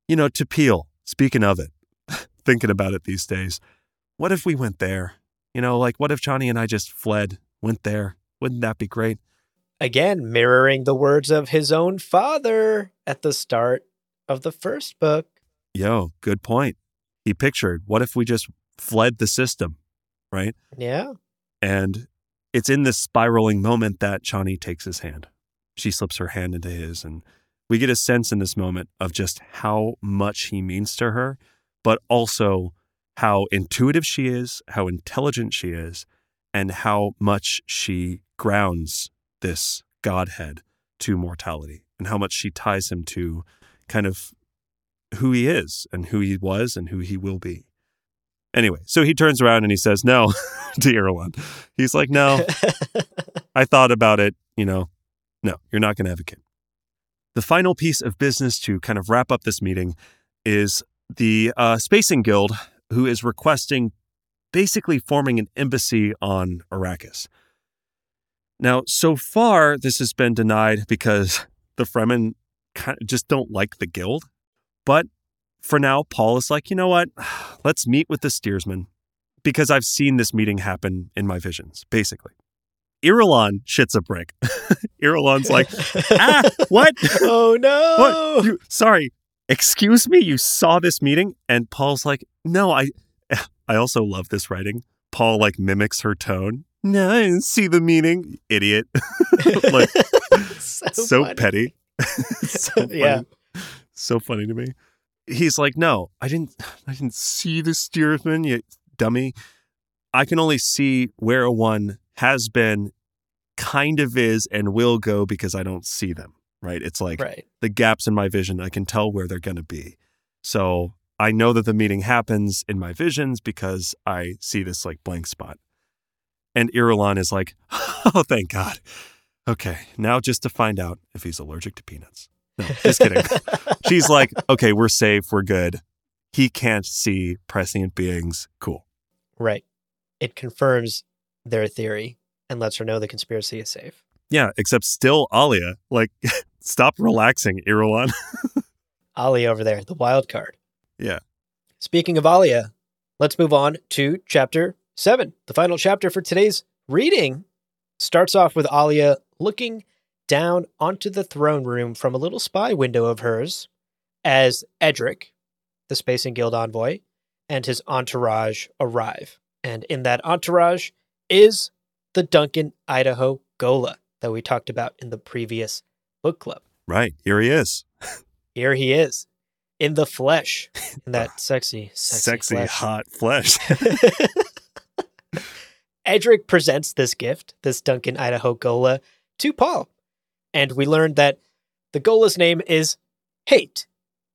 Speaker 2: you know, Tupile, speaking of it, thinking about it these days, what if we went there? You know, like, what if Chani and I just fled, went there? Wouldn't that be great?
Speaker 1: Again, mirroring the words of his own father at the start of the first book.
Speaker 2: Yo, good point. He pictured, what if we just fled the system, right?
Speaker 1: Yeah.
Speaker 2: And it's in this spiraling moment that Chani takes his hand. She slips her hand into his, and we get a sense in this moment of just how much he means to her, but also how intuitive she is, how intelligent she is, and how much she grounds this Godhead to mortality, and how much she ties him to kind of who he is and who he was and who he will be. Anyway, so he turns around and he says no to Irulan. He's like, no, I thought about it. You know, no, you're not going to have a kid. The final piece of business to kind of wrap up this meeting is the uh, Spacing Guild, who is requesting basically forming an embassy on Arrakis. Now, so far, this has been denied because the Fremen kind of just don't like the guild. But for now, Paul is like, you know what? Let's meet with the steersman because I've seen this meeting happen in my visions, basically. Irulan shits a brick. Irulan's like, ah, what?
Speaker 1: oh no.
Speaker 2: What? You, sorry, excuse me, you saw this meeting? And Paul's like, no, I I also love this writing. Paul like mimics her tone. No, I didn't see the meeting. Idiot. like
Speaker 1: so,
Speaker 2: so petty. so funny.
Speaker 1: Yeah.
Speaker 2: So funny to me. He's like, no, I didn't I didn't see the steersman, you dummy. I can only see where a one has been, kind of is, and will go because I don't see them. Right. It's like
Speaker 1: Right.
Speaker 2: the gaps in my vision, I can tell where they're gonna be. So I know that the meeting happens in my visions because I see this like blank spot. And Irulan is like, oh, thank God. Okay, now just to find out if he's allergic to peanuts. No, just kidding. She's like, okay, we're safe, we're good. He can't see prescient beings. Cool.
Speaker 1: Right. It confirms their theory and lets her know the conspiracy is safe.
Speaker 2: Yeah, except still Alia. Like, stop relaxing, Irulan.
Speaker 1: Alia over there, the wild card.
Speaker 2: Yeah.
Speaker 1: Speaking of Alia, let's move on to chapter seven. The final chapter for today's reading starts off with Alia looking down onto the throne room from a little spy window of hers as Edric, the Spacing Guild envoy, and his entourage arrive. And in that entourage is the Duncan Idaho Ghola that we talked about in the previous book club.
Speaker 2: Right, here he is.
Speaker 1: Here he is. in the flesh, in that sexy, sexy,
Speaker 2: Sexy,
Speaker 1: flesh.
Speaker 2: hot flesh.
Speaker 1: Edric presents this gift, this Duncan Idaho Ghola, to Paul. And we learned that the Ghola's name is Hayt,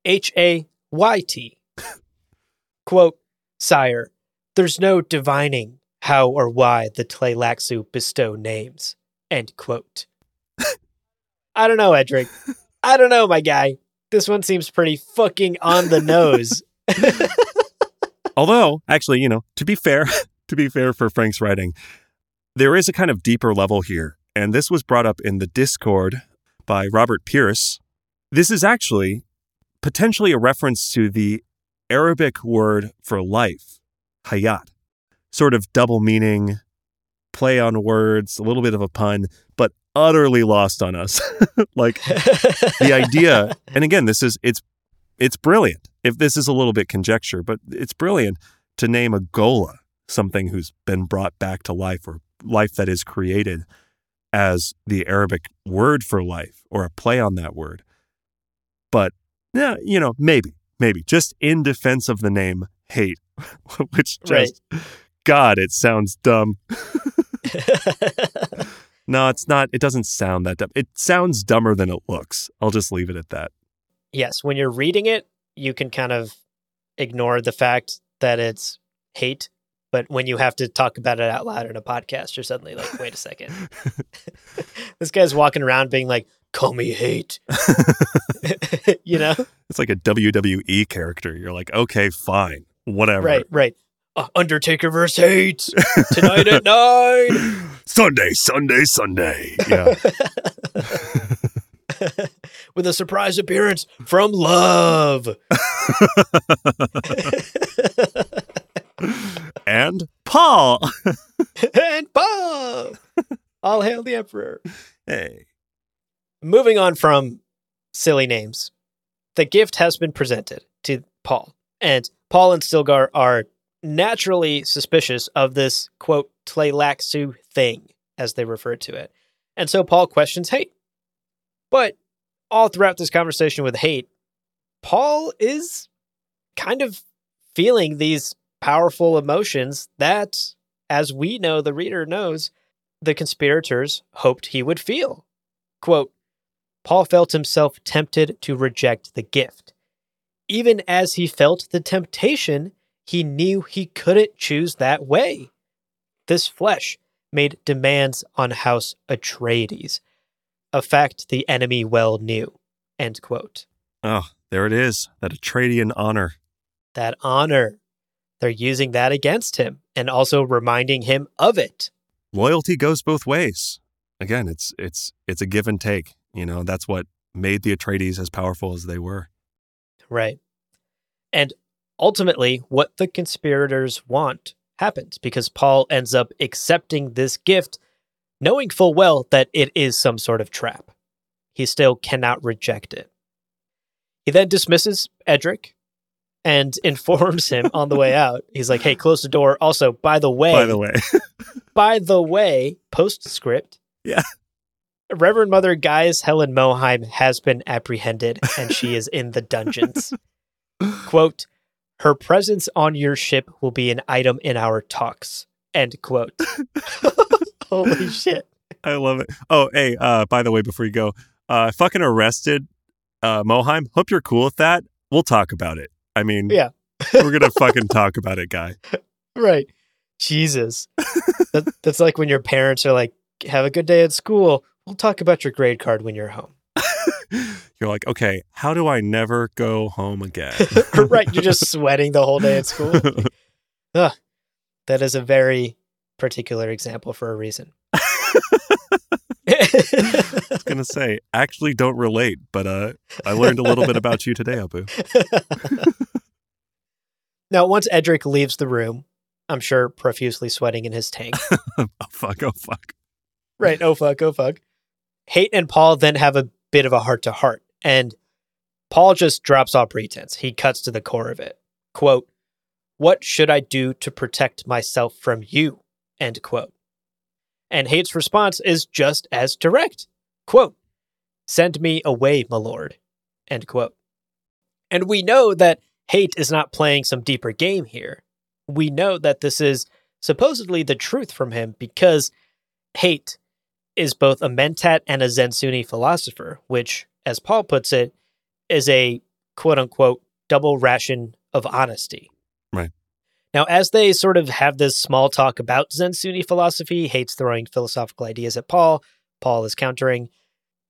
Speaker 1: H A Y T. Quote, Sire, there's no divining how or why the Tleilaxu bestow names. End quote. I don't know, Edric. I don't know, my guy. This one seems pretty fucking on the nose.
Speaker 2: Although, actually, you know, to be fair, to be fair for Frank's writing, there is a kind of deeper level here. And this was brought up in the Discord by Robert Pierce. This is actually potentially a reference to the Arabic word for life, hayat. Sort of double meaning, play on words, a little bit of a pun, but utterly lost on us. like the idea, and again, this is it's it's brilliant. If this is a little bit conjecture, but it's brilliant to name a ghola something who's been brought back to life or life that is created as the Arabic word for life or a play on that word. But yeah, you know, maybe, maybe just in defense of the name hate, which just God, it sounds dumb. No, it's not. It doesn't sound that dumb. It sounds dumber than it looks. I'll just leave it at that.
Speaker 1: yes, when you're reading it, you can kind of ignore the fact that it's hate. But when you have to talk about it out loud in a podcast, you're suddenly like, wait a second. this guy's walking around being like, call me hate. you know?
Speaker 2: It's like a WWE character. You're like, okay, fine, whatever.
Speaker 1: Right, right. Uh, Undertaker versus hate tonight at nine.
Speaker 2: Sunday, Sunday, Sunday. Yeah.
Speaker 1: With a surprise appearance from Love.
Speaker 2: And Paul.
Speaker 1: and Bob. All hail the Emperor.
Speaker 2: hey.
Speaker 1: Moving on from silly names, the gift has been presented to Paul, and Paul and Stilgar are naturally suspicious of this quote Tleilaxu thing, as they refer to it. And so Paul questions Hayt. But all throughout this conversation with Hayt, Paul is kind of feeling these powerful emotions that, as we know, the reader knows, the conspirators hoped he would feel. Quote, Paul felt himself tempted to reject the gift. Even as he felt the temptation, he knew he couldn't choose that way. This flesh made demands on House Atreides, a fact the enemy well knew. End quote.
Speaker 2: Oh, there it is. That Atreidian honor.
Speaker 1: That honor. They're using that against him and also reminding him of it.
Speaker 2: Loyalty goes both ways. Again, it's it's it's a give and take. You know, that's what made the Atreides as powerful as they were.
Speaker 1: Right. And ultimately, what the conspirators want happens because Paul ends up accepting this gift, knowing full well that it is some sort of trap. He still cannot reject it. He then dismisses Edric and informs him on the way out. He's like, hey, close the door. Also, by the way,
Speaker 2: By the way.
Speaker 1: by the way, postscript.
Speaker 2: Yeah.
Speaker 1: Reverend Mother Gaius Helen Mohiam has been apprehended and she is in the dungeons. quote, her presence on your ship will be an item in our talks. End quote. Holy shit.
Speaker 2: I love it. Oh, hey, uh, by the way, before you go, uh fucking arrested uh Mohiam. Hope you're cool with that. We'll talk about it. I mean,
Speaker 1: Yeah.
Speaker 2: we're gonna fucking talk about it, guy.
Speaker 1: Right. Jesus. that, that's like when your parents are like, have a good day at school. We'll talk about your grade card when you're home.
Speaker 2: You're like, okay, how do I never go home again?
Speaker 1: right. You're just sweating the whole day at school. Ugh, that is a very particular example for a reason.
Speaker 2: I was gonna say, actually don't relate, but uh I learned a little bit about you today, Abu.
Speaker 1: now, once Edric leaves the room, I'm sure profusely sweating in his tank.
Speaker 2: oh fuck, oh fuck.
Speaker 1: right. Oh, fuck. Oh, fuck. Hayt and Paul then have a bit of a heart to heart, and Paul just drops all pretense. He cuts to the core of it. Quote, What should I do to protect myself from you? End quote. And Hayt's response is just as direct. Quote, Send me away, my lord. End quote. And we know that Hayt is not playing some deeper game here. We know that this is supposedly the truth from him because Hayt is both a Mentat and a Zensunni philosopher, which, as Paul puts it, is a quote unquote double ration of honesty.
Speaker 2: Right.
Speaker 1: Now, as they sort of have this small talk about Zensunni philosophy, Hayt's throwing philosophical ideas at Paul, Paul is countering.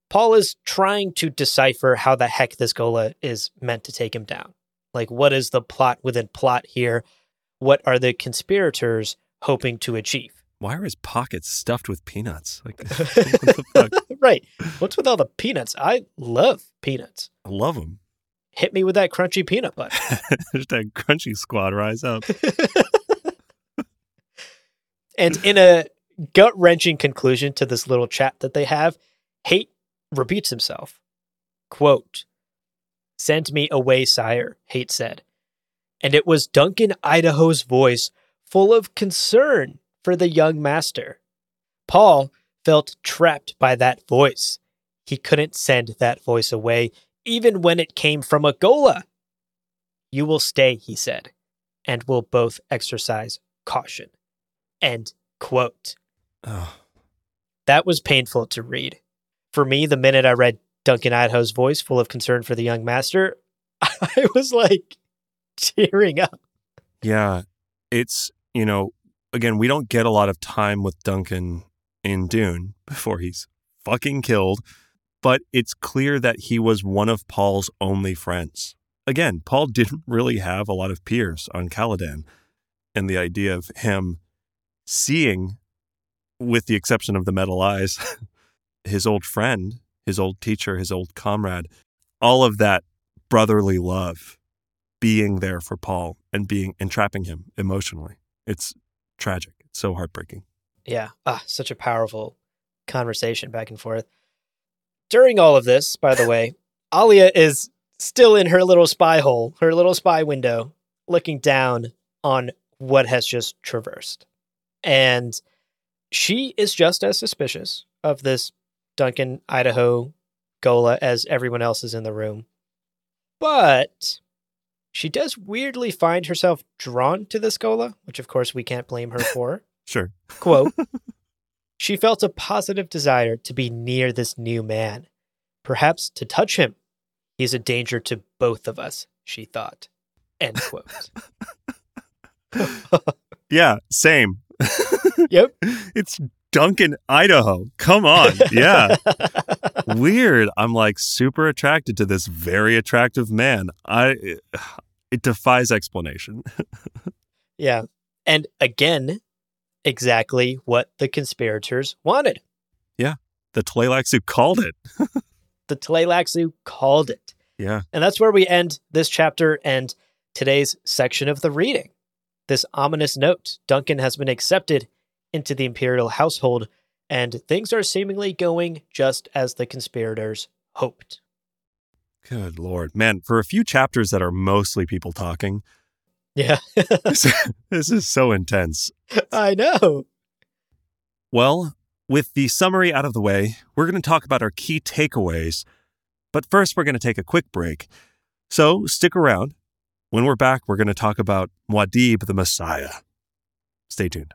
Speaker 1: Paul is trying to decipher how the heck this Ghola is meant to take him down. Like, what is the plot within plot here? What are the conspirators hoping to achieve?
Speaker 2: Why are his pockets stuffed with peanuts? Like, what the fuck?
Speaker 1: right. What's with all the peanuts? I love peanuts.
Speaker 2: I love them.
Speaker 1: Hit me with that crunchy peanut butter.
Speaker 2: Just that crunchy squad rise up.
Speaker 1: and in a gut wrenching conclusion to this little chat that they have, Hayt repeats himself. Quote, Send me away, sire, Hayt said. And it was Duncan Idaho's voice, full of concern for the young master. Paul felt trapped by that voice. He couldn't send that voice away, even when it came from a Ghola. You will stay, he said, and we'll both exercise caution. End quote.
Speaker 2: Oh,
Speaker 1: That was painful to read. For me, the minute I read Duncan Idaho's voice full of concern for the young master, I was like tearing up.
Speaker 2: yeah. It's, you know, again, we don't get a lot of time with Duncan in Dune before he's fucking killed, but it's clear that he was one of Paul's only friends. Again, Paul didn't really have a lot of peers on Caladan. And the idea of him seeing, with the exception of the metal eyes, his old friend, his old teacher, his old comrade, all of that brotherly love being there for Paul and being entrapping him emotionally. It's tragic. It's so heartbreaking.
Speaker 1: Yeah, ah, such a powerful conversation back and forth. During all of this, by the way, Alia is still in her little spy hole, her little spy window, looking down on what has just traversed. And she is just as suspicious of this Duncan, Idaho Ghola as everyone else is in the room. But she does weirdly find herself drawn to this Ghola, which of course we can't blame her for.
Speaker 2: Sure.
Speaker 1: Quote She felt a positive desire to be near this new man, perhaps to touch him. He's a danger to both of us, she thought. End quote.
Speaker 2: Yeah, same.
Speaker 1: yep.
Speaker 2: It's Duncan, Idaho. Come on. Yeah. Weird. I'm like super attracted to this very attractive man. I it defies explanation.
Speaker 1: Yeah. And again, exactly what the conspirators wanted. Yeah.
Speaker 2: The Tleilaxu called it.
Speaker 1: The Tleilaxu called it.
Speaker 2: Yeah.
Speaker 1: And that's where we end this chapter and today's section of the reading. This ominous note Duncan has been accepted into the Imperial household, and things are seemingly going just as the conspirators hoped.
Speaker 2: Good lord. Man, for a few chapters that are mostly people talking,
Speaker 1: Yeah,
Speaker 2: this, this is so intense.
Speaker 1: I know.
Speaker 2: Well, with the summary out of the way, we're going to talk about our key takeaways. But first, we're going to take a quick break. So stick around. When we're back, we're going to talk about Muad'Dib the Messiah. Stay tuned.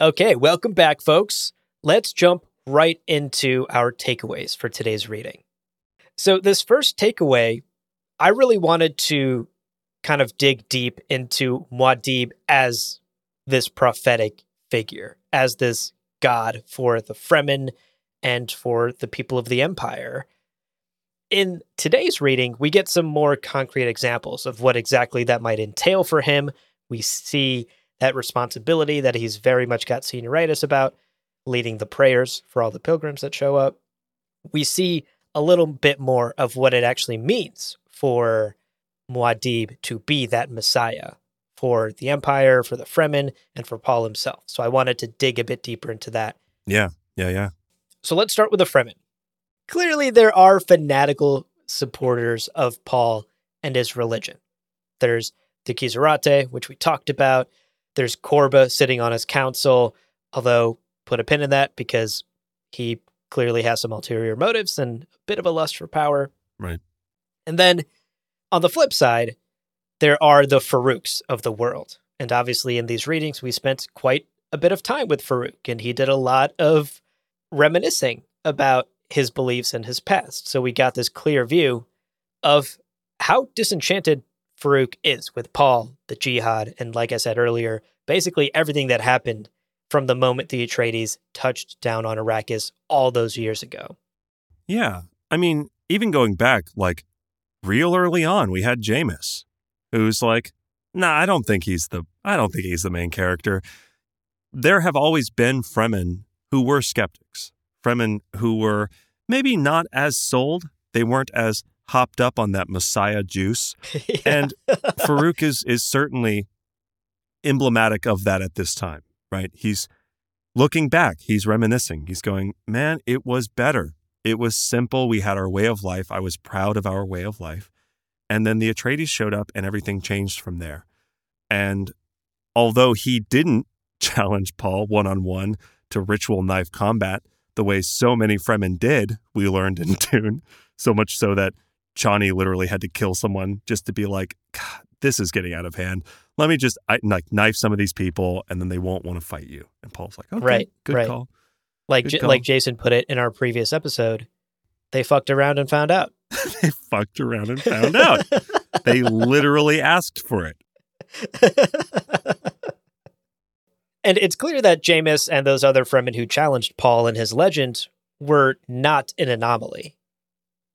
Speaker 1: Okay, welcome back, folks. Let's jump right into our takeaways for today's reading. So, this first takeaway, I really wanted to kind of dig deep into Muad'Dib as this prophetic figure, as this god for the Fremen and for the people of the Empire. In today's reading, we get some more concrete examples of what exactly that might entail for him. We see that responsibility that he's very much got senioritis about, leading the prayers for all the pilgrims that show up. We see a little bit more of what it actually means for Muad'Dib to be that Messiah for the Empire, for the Fremen, and for Paul himself. So I wanted to dig a bit deeper into that.
Speaker 2: Yeah, yeah, yeah.
Speaker 1: So let's start with the Fremen. Clearly, there are fanatical supporters of Paul and his religion. There's the Qizarate, which we talked about. There's Korba sitting on his council, although put a pin in that because he clearly has some ulterior motives and a bit of a lust for power.
Speaker 2: Right.
Speaker 1: And then on the flip side, there are the Faroks of the world. And obviously, in these readings, we spent quite a bit of time with Farok, and he did a lot of reminiscing about his beliefs and his past. So we got this clear view of how disenchanted Farok is with Paul, the jihad, and like I said earlier, basically everything that happened from the moment the Atreides touched down on Arrakis all those years ago.
Speaker 2: Yeah. I mean, even going back, like real early on, we had Jamis, who's like, nah, I don't think he's the I don't think he's the main character. There have always been Fremen who were skeptics, Fremen who were maybe not as sold. They weren't as hopped up on that Messiah juice.
Speaker 1: Yeah.
Speaker 2: And Farok is is certainly emblematic of that at this time, right? He's looking back, he's reminiscing. He's going, "Man, it was better. It was simple. We had our way of life. I was proud of our way of life." And then the Atreides showed up and everything changed from there. And although he didn't challenge Paul one on one to ritual knife combat the way so many Fremen did, we learned in Dune, so much so that Chani literally had to kill someone just to be like, God, this is getting out of hand. Let me just I, like knife some of these people, and then they won't want to fight you. And Paul's like, okay,
Speaker 1: Right,
Speaker 2: good
Speaker 1: right.
Speaker 2: call.
Speaker 1: like
Speaker 2: Good
Speaker 1: J-
Speaker 2: call.
Speaker 1: like Jason put it in our previous episode, they fucked around and found out.
Speaker 2: they fucked around and found out. they literally asked for it.
Speaker 1: and it's clear that Jamis and those other Fremen who challenged Paul and his legend were not an anomaly.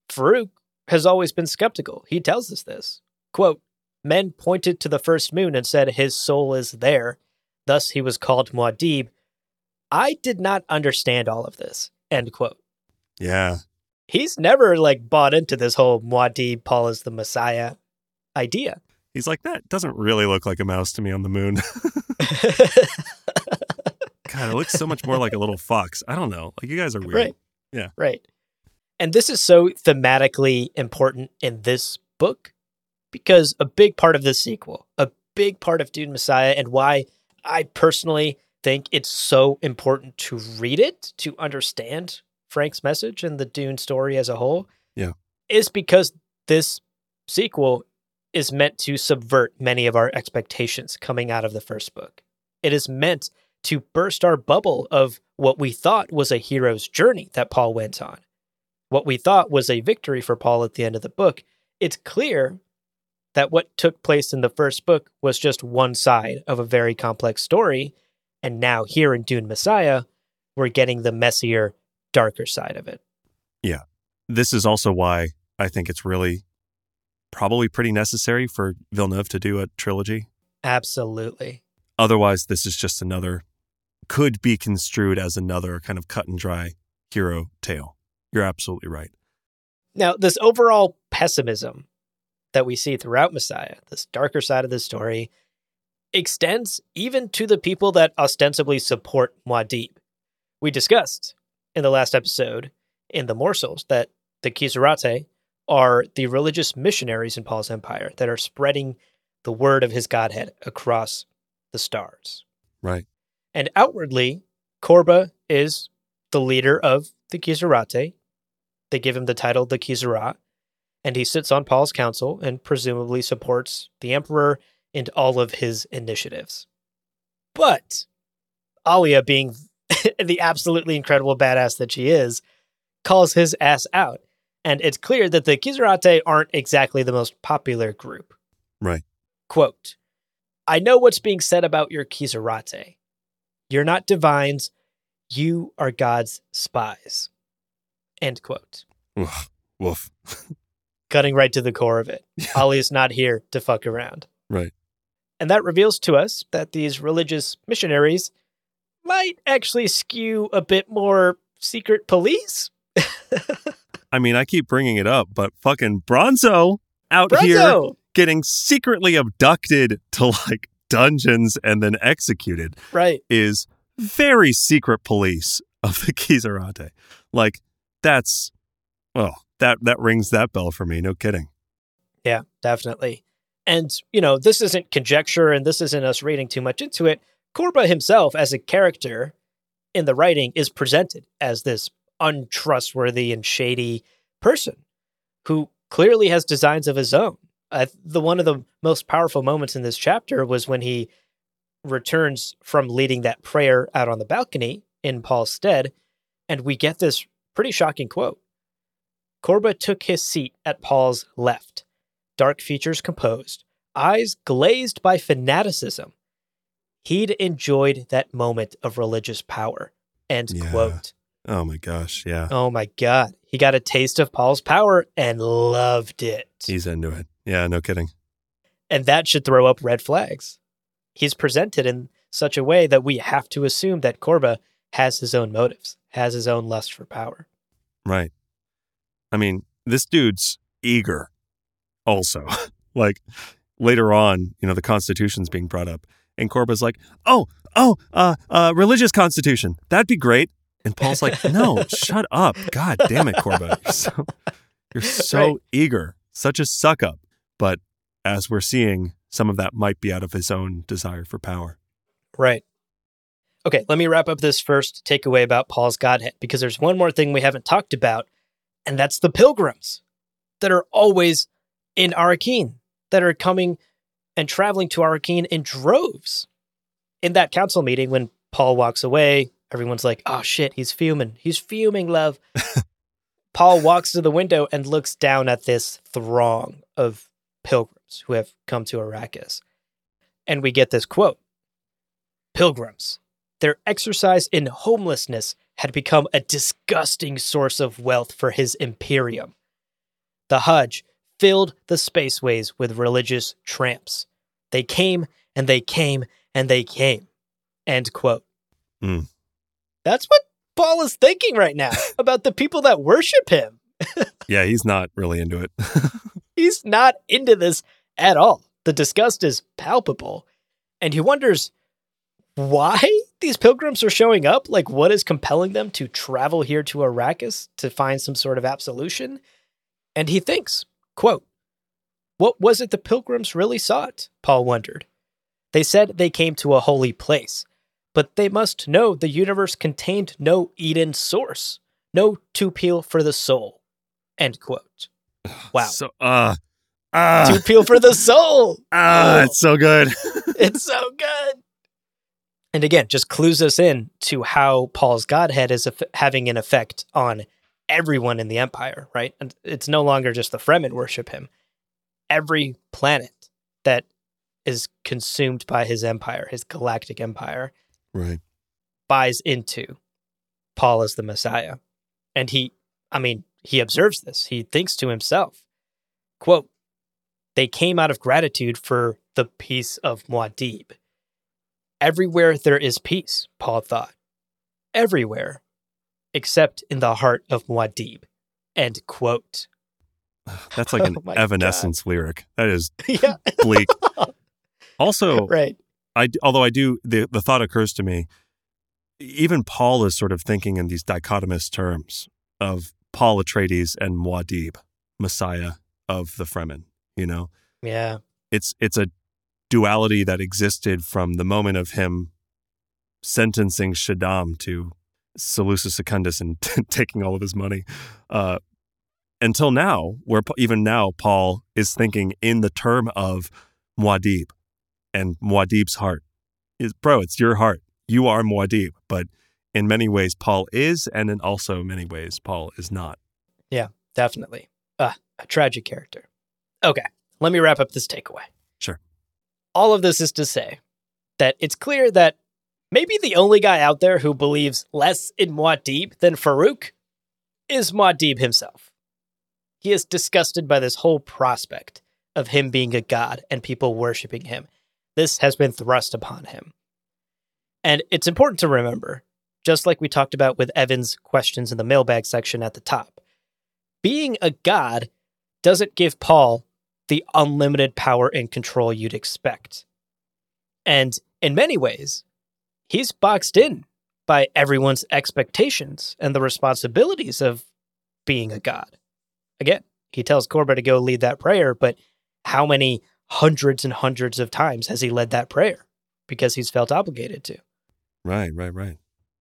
Speaker 1: Farok has always been skeptical. He tells us this. Quote, Men pointed to the first moon and said his soul is there. Thus he was called Muad'Dib. I did not understand all of this. End quote.
Speaker 2: Yeah.
Speaker 1: He's never like bought into this whole Muad'Dib, Paul is the Messiah idea.
Speaker 2: He's like, that doesn't really look like a mouse to me on the moon. God, it looks so much more like a little fox. I don't know. Like you guys are weird.
Speaker 1: Right.
Speaker 2: Yeah.
Speaker 1: Right. And this is so thematically important in this book because a big part of this sequel, a big part of Dune Messiah, and why I personally think it's so important to read it to understand Frank's message and the Dune story as a whole.
Speaker 2: Yeah.
Speaker 1: Is because this sequel is meant to subvert many of our expectations coming out of the first book. It is meant to burst our bubble of what we thought was a hero's journey that Paul went on. What we thought was a victory for Paul at the end of the book. It's clear that what took place in the first book was just one side of a very complex story. And now, here in Dune Messiah, we're getting the messier, darker side of it. Yeah.
Speaker 2: This is also why I think it's really probably pretty necessary for Villeneuve to do a trilogy.
Speaker 1: Absolutely.
Speaker 2: Otherwise, this is just another, could be construed as another kind of cut and dry hero tale. You're absolutely right.
Speaker 1: Now, this overall pessimism that we see throughout Messiah, this darker side of the story, extends even to the people that ostensibly support Muad'Dib. We discussed in the last episode in the morsels that the Qizarate are the religious missionaries in Paul's empire that are spreading the word of his godhead across the stars.
Speaker 2: Right.
Speaker 1: And outwardly, Korba is the leader of the Qizarate. They give him the title the Qizarat, and he sits on Paul's council and presumably supports the emperor and all of his initiatives. But Alia, being the absolutely incredible badass that she is, calls his ass out. And it's clear that the Qizarate aren't exactly the most popular group.
Speaker 2: Right.
Speaker 1: Quote I know what's being said about your Qizarate. You're not divines, you are God's spies. End quote.
Speaker 2: Woof.
Speaker 1: Cutting right to the core of it. Ali is not here to fuck around.
Speaker 2: Right.
Speaker 1: And that reveals to us that these religious missionaries might actually skew a bit more secret police.
Speaker 2: I mean, I keep bringing it up, but fucking Bronso out here getting secretly abducted to like dungeons and then executed
Speaker 1: Right.
Speaker 2: is very secret police of the Qizarate. Like that's well, that that rings that bell for me, no kidding.
Speaker 1: Yeah, definitely. And, you know, this isn't conjecture and this isn't us reading too much into it. Korba himself, as a character in the writing, is presented as this untrustworthy and shady person who clearly has designs of his own. Uh, the one of the most powerful moments in this chapter was when he returns from leading that prayer out on the balcony in Paul's stead, and we get this pretty shocking quote. Korba took his seat at Paul's left dark features composed, eyes glazed by fanaticism. He'd enjoyed that moment of religious power. End
Speaker 2: Yeah.
Speaker 1: quote.
Speaker 2: Oh my gosh, yeah.
Speaker 1: Oh my God. He got a taste of Paul's power and loved it.
Speaker 2: He's into it. Yeah, no kidding.
Speaker 1: and that should throw up red flags. He's presented in such a way that we have to assume that Korba has his own motives, has his own lust for power.
Speaker 2: Right. I mean, this dude's eager also. like later on, you know, the Constitution's being brought up, and Korba's like, oh, oh, uh, uh, religious constitution. That'd be great. And Paul's like, no, shut up. God damn it, Korba. You're so, you're so
Speaker 1: Right.
Speaker 2: eager, such a suck up. But as we're seeing, some of that might be out of his own desire for power.
Speaker 1: Right. Okay, let me wrap up this first takeaway about Paul's Godhead because there's one more thing we haven't talked about, and that's the pilgrims that are always in Arakeen, that are coming and traveling to Arakeen in droves. In that council meeting, when Paul walks away, everyone's like, oh shit, he's fuming. He's fuming, love. Paul walks to the window and looks down at this throng of pilgrims who have come to Arrakis. And we get this quote Pilgrims, their exercise in homelessness had become a disgusting source of wealth for his imperium. The Hajj filled the spaceways with religious tramps. They came and they came and they came. End quote.
Speaker 2: Hmm.
Speaker 1: That's what Paul is thinking right now about the people that worship him.
Speaker 2: Yeah, he's not really into it.
Speaker 1: He's not into this at all. The disgust is palpable. And he wonders why these pilgrims are showing up. Like, what is compelling them to travel here to Arrakis to find some sort of absolution? And he thinks, quote, What was it the pilgrims really sought? Paul wondered. They said they came to a holy place, but they must know the universe contained no Eden source, no Tupile for the soul. End quote. Wow.
Speaker 2: So, uh, ah,
Speaker 1: Tupile for the soul.
Speaker 2: ah, it's so good.
Speaker 1: It's so good. And again, just clues us in to how Paul's Godhead is eff- having an effect on everyone in the Empire, right? And it's no longer just the Fremen worship him. Every planet that is consumed by his empire, his galactic empire,
Speaker 2: right.
Speaker 1: buys into Paul as the Messiah. And he, I mean, he observes this. He thinks to himself, quote, they came out of gratitude for the peace of Muad'Dib. Everywhere there is peace, Paul thought. Everywhere, except in the heart of Muad'Dib. End quote.
Speaker 2: That's like an
Speaker 1: Oh
Speaker 2: Evanescence lyric. That is
Speaker 1: yeah,
Speaker 2: bleak. also,
Speaker 1: right.
Speaker 2: I, although I do the the thought occurs to me. Even Paul is sort of thinking in these dichotomous terms of Paul Atreides and Muad'Dib, Messiah of the Fremen. You know,
Speaker 1: Yeah,
Speaker 2: it's it's a duality that existed from the moment of him sentencing Shaddam to Salusa Secundus and taking all of his money, uh, until now, where even now Paul is thinking in the term of Muad'Dib and Muad'Dib's heart. Is bro, it's your heart. You are Muad'Dib, but in many ways Paul is, and in also many ways Paul is not.
Speaker 1: Yeah, definitely. Ah, a tragic character. Okay, let me wrap up this takeaway.
Speaker 2: Sure.
Speaker 1: All of this is to say that it's clear that maybe the only guy out there who believes less in Muad'Dib than Farok is Muad'Dib himself. He is disgusted by this whole prospect of him being a god and people worshiping him. This has been thrust upon him. And it's important to remember, just like we talked about with Evan's questions in the mailbag section at the top, being a god doesn't give Paul the unlimited power and control you'd expect. And in many ways, he's boxed in by everyone's expectations and the responsibilities of being a god. Again, he tells Korba to go lead that prayer, but how many hundreds and hundreds of times has he led that prayer because he's felt obligated to?
Speaker 2: Right, right, right.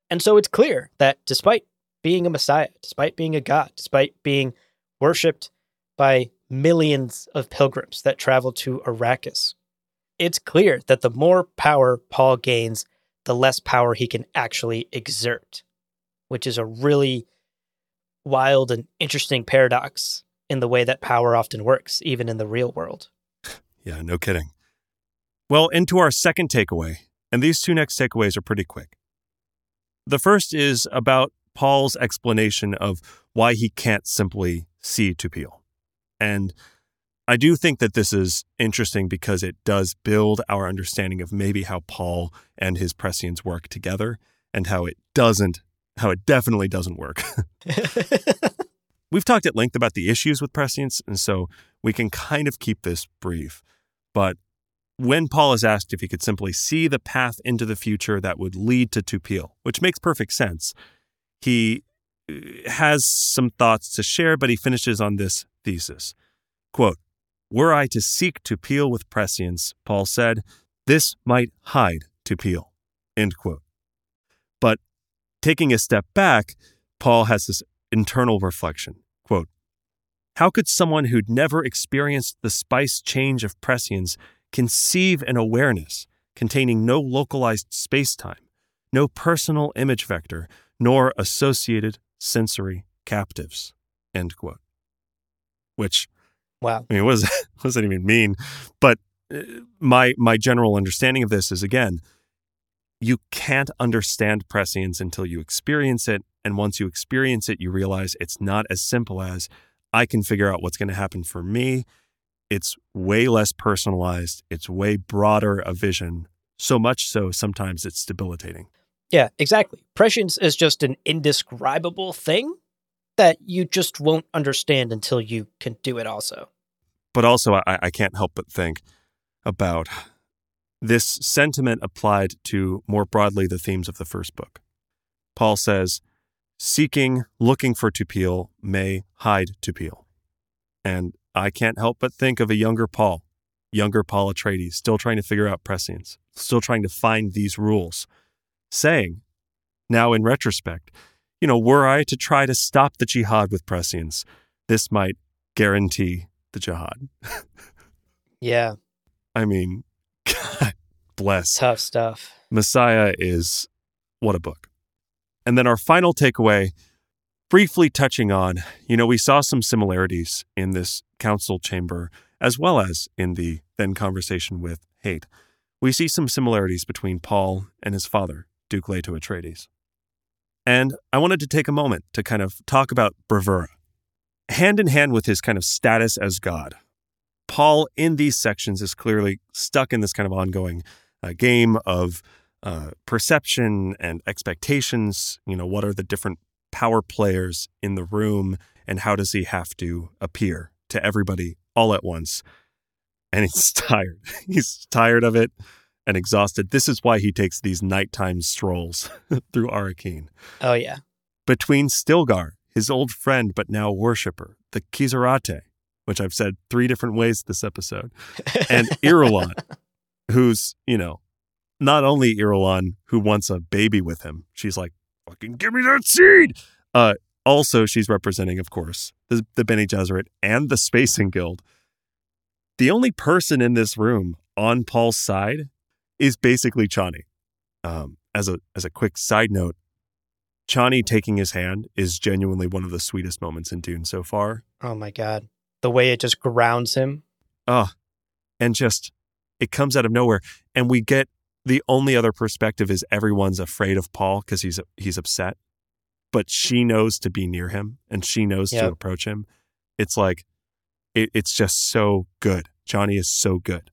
Speaker 1: And so it's clear that despite being a Messiah, despite being a God, despite being worshipped by millions of pilgrims that travel to Arrakis, it's clear that the more power Paul gains, the less power he can actually exert, which is a really wild and interesting paradox in the way that power often works, even in the real world.
Speaker 2: Yeah, no kidding. Well, into our second takeaway, and these two next takeaways are pretty quick. The first is about Paul's explanation of why he can't simply see Tupile. And I do think that this is interesting because it does build our understanding of maybe how Paul and his Prescience work together and how it doesn't, how it definitely doesn't work. We've talked at length about the issues with prescience, and so we can kind of keep this brief. But when Paul is asked if he could simply see the path into the future that would lead to Tupile, which makes perfect sense, he has some thoughts to share, but he finishes on this thesis. Quote, Were I to seek Tupile with prescience, Paul said, this might hide Tupile. End quote. But taking a step back, Paul has this internal reflection. Quote, How could someone who'd never experienced the spice change of prescience conceive an awareness containing no localized space-time, no personal image vector, nor associated sensory captives? End quote. Which,
Speaker 1: wow.
Speaker 2: I mean, what does, that, what does that even mean? But uh, my my general understanding of this is again, you can't understand prescience until you experience it. And once you experience it, you realize it's not as simple as I can figure out what's going to happen for me. It's way less personalized, it's way broader a vision. So much so, sometimes it's debilitating.
Speaker 1: Yeah, exactly. Prescience is just an indescribable thing that you just won't understand until you can do it also.
Speaker 2: But also, I, I can't help but think about this sentiment applied to more broadly the themes of the first book. Paul says, seeking, looking for Tupile may hide Tupile. And I can't help but think of a younger Paul, younger Paul Atreides, still trying to figure out prescience, still trying to find these rules, saying, now in retrospect, you know, were I to try to stop the jihad with prescience, this might guarantee the jihad.
Speaker 1: yeah.
Speaker 2: I mean, God bless.
Speaker 1: Tough stuff.
Speaker 2: Messiah is what a book. And then our final takeaway, briefly touching on, you know, we saw some similarities in this council chamber as well as in the then conversation with Hayt. We see some similarities between Paul and his father, Duke Leto Atreides. And I wanted to take a moment to kind of talk about bravura. Hand in hand with his kind of status as God, Paul in these sections is clearly stuck in this kind of ongoing uh, game of uh, perception and expectations. You know, what are the different power players in the room, and how does he have to appear to everybody all at once? And he's tired. he's tired of it and exhausted. This is why he takes these nighttime strolls through Arrakeen.
Speaker 1: Oh, yeah.
Speaker 2: Between Stilgar, his old friend but now worshiper, the Qizarate, which I've said three different ways this episode, and Irulan, who's, you know, not only Irulan who wants a baby with him, she's like, fucking give me that seed. Uh, also, she's representing, of course, the, the Bene Gesserit and the Spacing Guild. The only person in this room on Paul's side is basically Chani. Um, as a as a quick side note, Chani taking his hand is genuinely one of the sweetest moments in Dune so far.
Speaker 1: Oh my god the way it just grounds him.
Speaker 2: Oh, and just it comes out of nowhere, and we get the only other perspective is everyone's afraid of Paul because he's he's upset, but she knows to be near him and she knows yep. to approach him. It's like it, it's just so good. Chani is so good.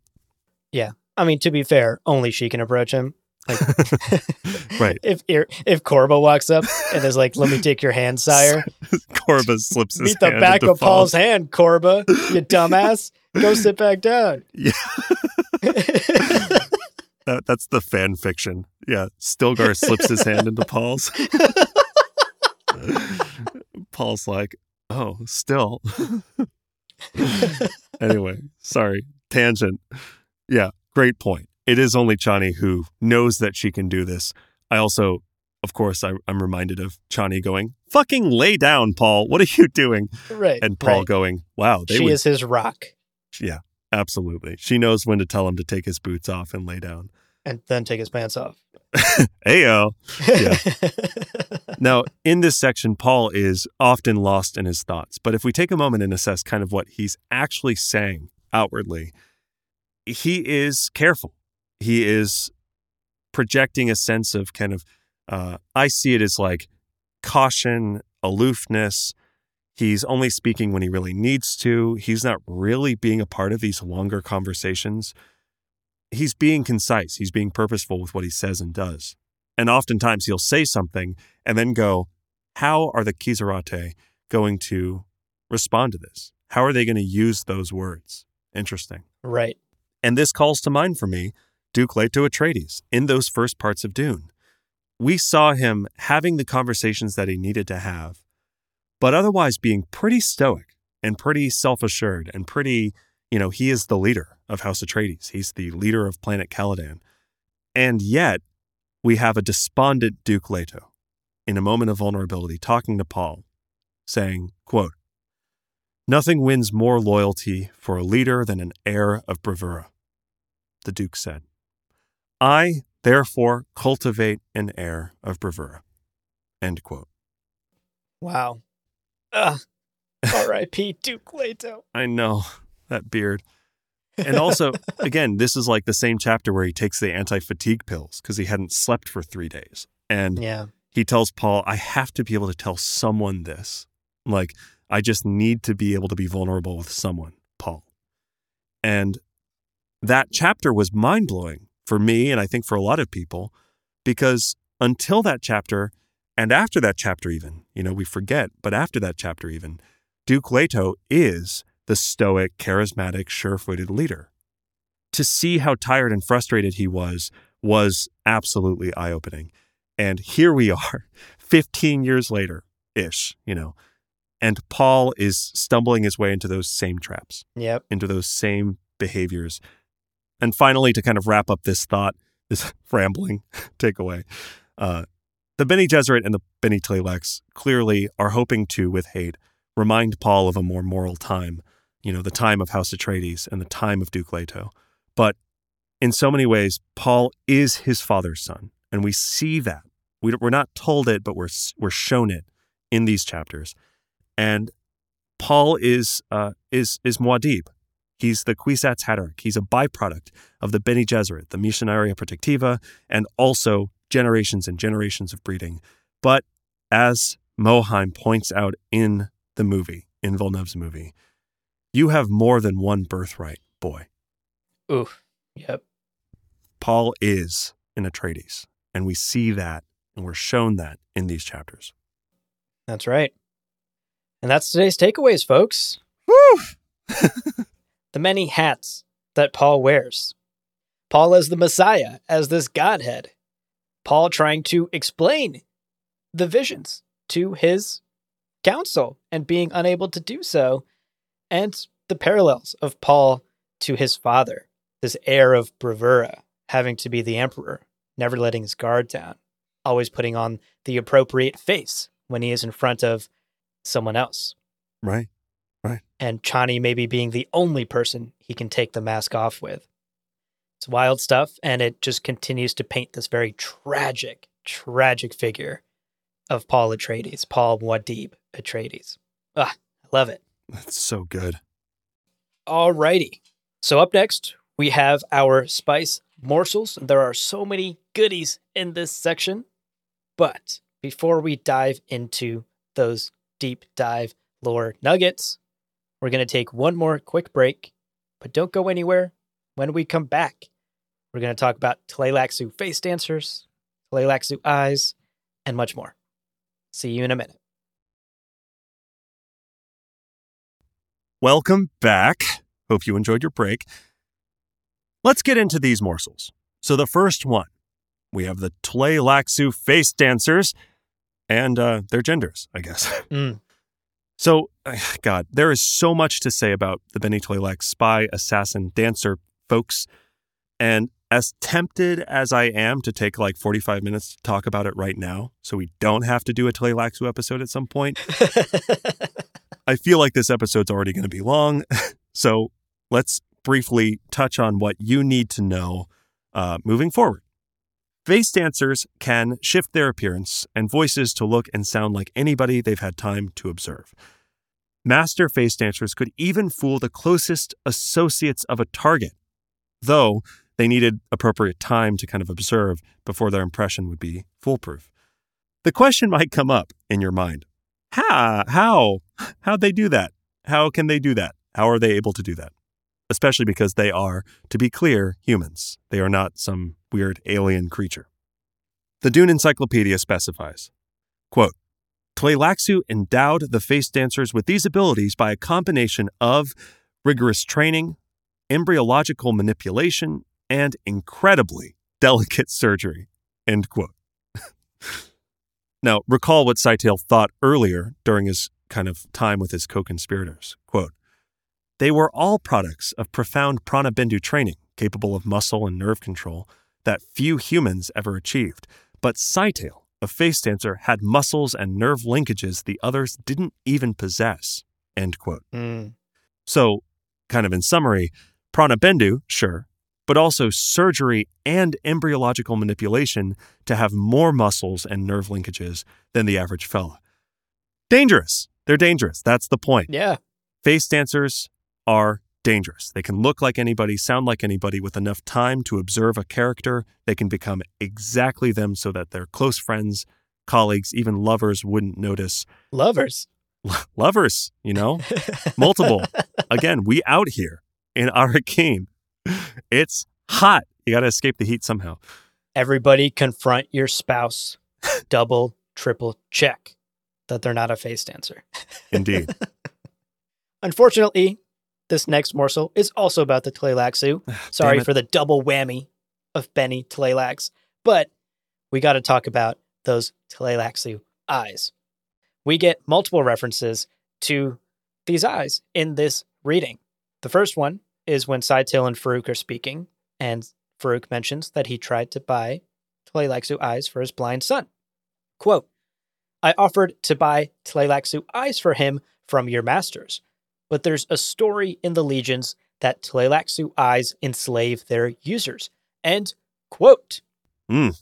Speaker 1: Yeah, I mean to be fair, only she can approach him. Like,
Speaker 2: Right.
Speaker 1: If if Korba walks up and is like, "Let me take your hand, sire,"
Speaker 2: Korba slips his
Speaker 1: beat the
Speaker 2: hand
Speaker 1: back of Paul's hand, Korba, you dumbass. Go sit back down.
Speaker 2: Yeah. That, that's the fan fiction. Yeah. Stilgar slips his hand into Paul's. Paul's like, oh, still. anyway, sorry. Tangent. Yeah, great point. It is only Chani who knows that she can do this. I also, of course, I, I'm reminded of Chani going, fucking lay down, Paul. What are you doing?
Speaker 1: right.
Speaker 2: And Paul
Speaker 1: right.
Speaker 2: going, wow, they
Speaker 1: She
Speaker 2: would
Speaker 1: is his rock,
Speaker 2: Yeah, absolutely. She knows when to tell him to take his boots off and lay down.
Speaker 1: and then take his pants off.
Speaker 2: Ayo. Now, in this section, Paul is often lost in his thoughts. But if we take a moment and assess kind of what he's actually saying outwardly, he is careful. He is projecting a sense of kind of, uh, I see it as like caution, aloofness. He's only speaking when he really needs to. He's not really being a part of these longer conversations. He's being concise. He's being purposeful with what he says and does. And oftentimes he'll say something and then go, How are the Qizarate going to respond to this? How are they going to use those words? Interesting.
Speaker 1: right.
Speaker 2: And this calls to mind for me Duke Leto Atreides in those first parts of Dune. We saw him having the conversations that he needed to have, but otherwise being pretty stoic and pretty self assured and pretty, you know, he is the leader of House Atreides. He's the leader of planet Caladan. And yet, we have a despondent Duke Leto in a moment of vulnerability talking to Paul, saying, quote, Nothing wins more loyalty for a leader than an air of bravura, the Duke said. I, therefore, cultivate an air of bravura. End quote.
Speaker 1: Wow. Ugh. R.I.P. Duke Leto.
Speaker 2: I know that beard. And also, again, this is like the same chapter where he takes the anti fatigue pills because he hadn't slept for three days. And
Speaker 1: Yeah.
Speaker 2: he tells Paul, I have to be able to tell someone this. Like, I just need to be able to be vulnerable with someone, Paul. And that chapter was mind blowing for me, and I think for a lot of people, because until that chapter, and after that chapter, even, you know, we forget, but after that chapter, even, Duke Leto is the stoic, charismatic, sure footed leader. To see how tired and frustrated he was was absolutely eye opening. And here we are, 15 years later ish, you know, and Paul is stumbling his way into those same traps,
Speaker 1: Yep.
Speaker 2: into those same behaviors. And finally, to kind of wrap up this thought, this rambling takeaway, uh, the Bene Gesserit and the Bene Tleilax clearly are hoping to, with Hayt, remind Paul of a more moral time, you know, the time of House Atreides and the time of Duke Leto. But in so many ways, Paul is his father's son, and we see that. We, we're not told it, but we're we're shown it in these chapters. And Paul is uh, is is Muad'Dib. He's the Kwisatz Haderach. He's a byproduct of the Bene Gesserit, the Missionaria Protectiva, and also generations and generations of breeding. But as Mohiam points out in the movie, in Villeneuve's movie, you have more than one birthright, boy.
Speaker 1: Oof. Yep.
Speaker 2: Paul is an Atreides, and we see that, and we're shown that in these chapters.
Speaker 1: That's right. And that's today's takeaways, folks. The many hats that Paul wears. Paul as the Messiah, as this Godhead. Paul trying to explain the visions to his council and being unable to do so. And the parallels of Paul to his father, this heir of bravura, having to be the emperor, never letting his guard down, always putting on the appropriate face when he is in front of someone else.
Speaker 2: Right. Right.
Speaker 1: And Chani maybe being the only person he can take the mask off with. It's wild stuff, and it just continues to paint this very tragic, tragic figure of Paul Atreides, Paul Muad'Dib Atreides. Ah, I love it.
Speaker 2: That's so good.
Speaker 1: Alrighty. So up next, we have our spice morsels. There are so many goodies in this section. But before we dive into those deep dive lore nuggets, we're going to take one more quick break. But don't go anywhere. When we come back, we're going to talk about Tleilaxu face dancers, Tleilaxu eyes, and much more. See you in a minute.
Speaker 2: Welcome back. Hope you enjoyed your break. Let's get into these morsels. So, the first one, we have the Tleilaxu face dancers and uh, their genders, I guess.
Speaker 1: Mm.
Speaker 2: So, God, there is so much to say about the Bene Tleilax spy, assassin, dancer folks. And as tempted as I am to take like 45 minutes to talk about it right now, so we don't have to do a Tleilaxu episode at some point, I feel like this episode's already going to be long. so let's briefly touch on what you need to know uh, moving forward. Face dancers can shift their appearance and voices to look and sound like anybody they've had time to observe. Master face dancers could even fool the closest associates of a target, though they needed appropriate time to kind of observe before their impression would be foolproof. The question might come up in your mind how? How? How'd they do that? How can they do that? How are they able to do that? Especially because they are, to be clear, humans. They are not some weird alien creature. The Dune Encyclopedia specifies quote, Tleilaxu endowed the face dancers with these abilities by a combination of rigorous training, embryological manipulation, and incredibly delicate surgery. End quote. now, recall what Scytale thought earlier during his kind of time with his co conspirators. Quote, they were all products of profound prana bindu training, capable of muscle and nerve control, that few humans ever achieved. But Scytale, a face dancer, had muscles and nerve linkages the others didn't even possess. End quote.
Speaker 1: Mm.
Speaker 2: So, kind of in summary, prana bindu, sure, but also surgery and embryological manipulation to have more muscles and nerve linkages than the average fella. Dangerous. They're dangerous. That's the point.
Speaker 1: Yeah.
Speaker 2: Face dancers are dangerous. They can look like anybody, sound like anybody with enough time to observe a character. They can become exactly them so that their close friends, colleagues, even lovers wouldn't notice.
Speaker 1: Lovers.
Speaker 2: lovers, you know? Multiple. Again, we out here in Arrakeen. It's hot. You got to escape the heat somehow.
Speaker 1: Everybody confront your spouse. Double, triple check that they're not a face dancer.
Speaker 2: Indeed.
Speaker 1: Unfortunately, this next morsel is also about the Tleilaxu. Sorry for the double whammy of Bene Tleilax, but we got to talk about those Tleilaxu eyes. We get multiple references to these eyes in this reading. The first one is when Scytale and Farok are speaking, and Farok mentions that he tried to buy Tleilaxu eyes for his blind son. Quote, I offered to buy Tleilaxu eyes for him from your masters, but there's a story in the legions that Tleilaxu eyes enslave their users. And quote.
Speaker 2: Mm.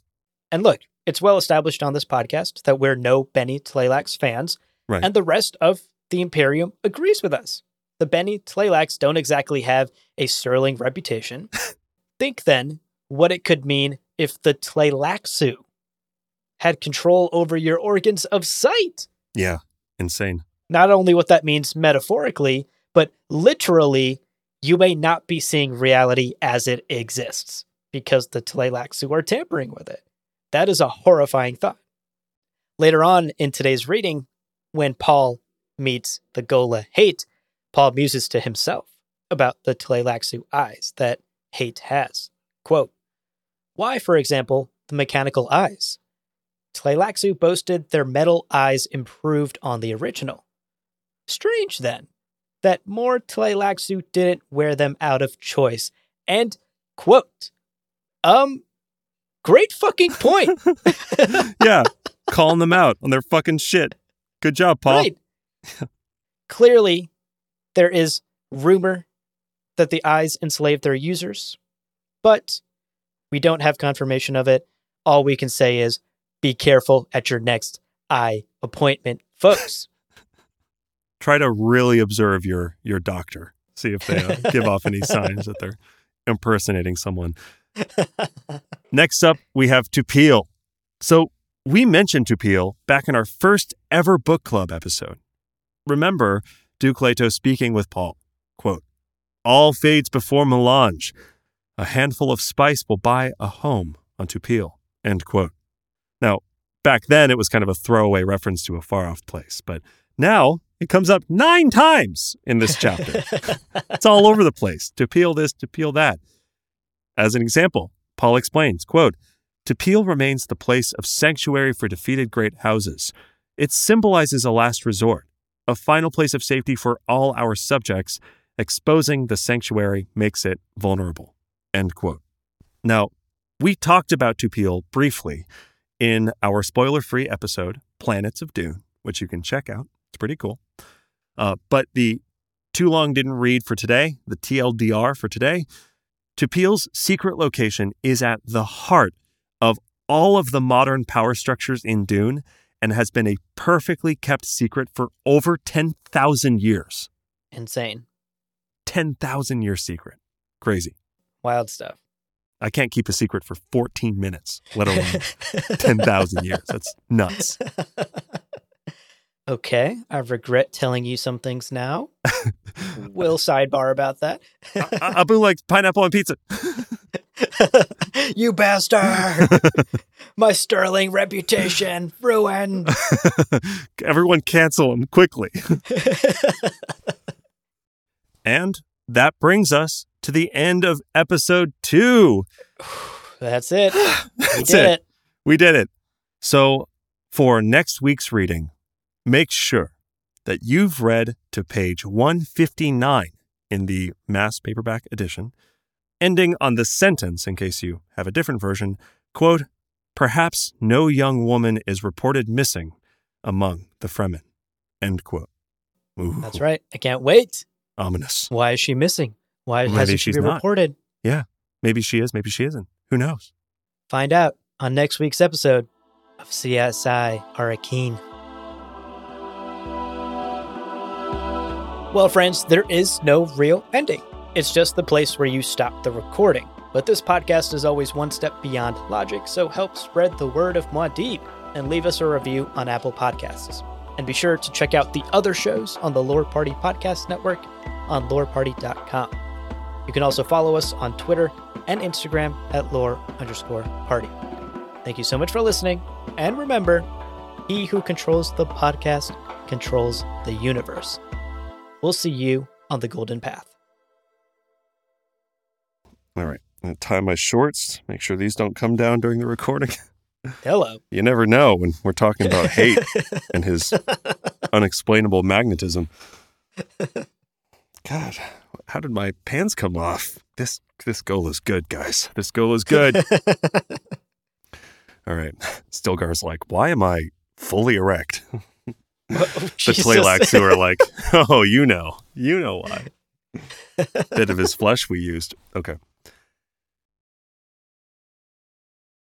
Speaker 1: And look, it's well established on this podcast that we're no Bene Tleilax fans,
Speaker 2: Right.
Speaker 1: and the rest of the Imperium agrees with us. The Bene Tleilax don't exactly have a sterling reputation. Think then what it could mean if the Tleilaxu had control over your organs of sight.
Speaker 2: yeah. Insane.
Speaker 1: Not only what that means metaphorically, but literally, you may not be seeing reality as it exists because the Tleilaxu are tampering with it. That is a horrifying thought. Later on in today's reading, when Paul meets the Ghola Hayt, Paul muses to himself about the Tleilaxu eyes that hate has. Quote, Why, for example, the mechanical eyes? Tleilaxu boasted their metal eyes improved on the original. Strange, then, that more Tleilaxu didn't wear them out of choice. And, quote, um, great fucking point.
Speaker 2: yeah. Calling them out on their fucking shit. Good job, Paul.
Speaker 1: Right. Clearly, there is rumor that the eyes enslaved their users, but we don't have confirmation of it. All we can say is be careful at your next eye appointment, folks.
Speaker 2: Try to really observe your your doctor. See if they uh, give off any signs that they're impersonating someone. Next up, we have Tupile. So we mentioned Tupile back in our first ever book club episode. Remember Duke Leto speaking with Paul. Quote, All fades before melange. A handful of spice will buy a home on Tupile. End quote. Now, back then it was kind of a throwaway reference to a far off place, but now it comes up nine times in this chapter. it's all over the place. Tupile this, Tupile that. As an example, Paul explains, quote, Tupile remains the place of sanctuary for defeated great houses. It symbolizes a last resort, a final place of safety for all our subjects. Exposing the sanctuary makes it vulnerable. End quote. Now, we talked about Tupile briefly in our spoiler free episode, Planets of Dune, which you can check out. It's pretty cool. Uh, but the too long didn't read for today, the TLDR for today, Tupile's secret location is at the heart of all of the modern power structures in Dune and has been a perfectly kept secret for over 10,000 years.
Speaker 1: Insane.
Speaker 2: 10,000 year secret. Crazy.
Speaker 1: Wild stuff.
Speaker 2: I can't keep a secret for 14 minutes, let alone 10,000 years. That's nuts.
Speaker 1: Okay, I regret telling you some things now. we'll sidebar about that.
Speaker 2: Abu likes pineapple on pizza.
Speaker 1: you bastard! My sterling reputation ruined.
Speaker 2: Everyone cancel him quickly. and that brings us to the end of episode two.
Speaker 1: That's it.
Speaker 2: That's
Speaker 1: we did
Speaker 2: it.
Speaker 1: it.
Speaker 2: We did it. So, for next week's reading, make sure that you've read to page 159 in the mass paperback edition, ending on the sentence, in case you have a different version, quote, perhaps no young woman is reported missing among the Fremen, end quote. Ooh,
Speaker 1: That's right. I can't wait.
Speaker 2: Ominous.
Speaker 1: Why is she missing? Why
Speaker 2: Maybe
Speaker 1: hasn't she been
Speaker 2: not.
Speaker 1: reported? Yeah.
Speaker 2: Maybe she is, maybe she isn't. Who knows?
Speaker 1: Find out on next week's episode of CSI Arrakeen. Well, friends, there is no real ending. It's just the place where you stop the recording. But this podcast is always one step beyond logic, so help spread the word of Muad'Dib and leave us a review on Apple Podcasts. And be sure to check out the other shows on the Lore Party Podcast Network on loreparty.com. You can also follow us on Twitter and Instagram at lore underscore party. Thank you so much for listening. And remember, he who controls the podcast controls the universe. We'll see you on the golden path.
Speaker 2: All right. I'm gonna tie my shorts, make sure these don't come down during the recording.
Speaker 1: Hello.
Speaker 2: You never know when we're talking about Hayt and his unexplainable magnetism. God, how did my pants come off? This this goal is good, guys. This goal is good. All right. Stilgar's like, why am I fully erect? the Tleilax who are like, oh, you know, you know why. Bit of his flesh we used. Okay.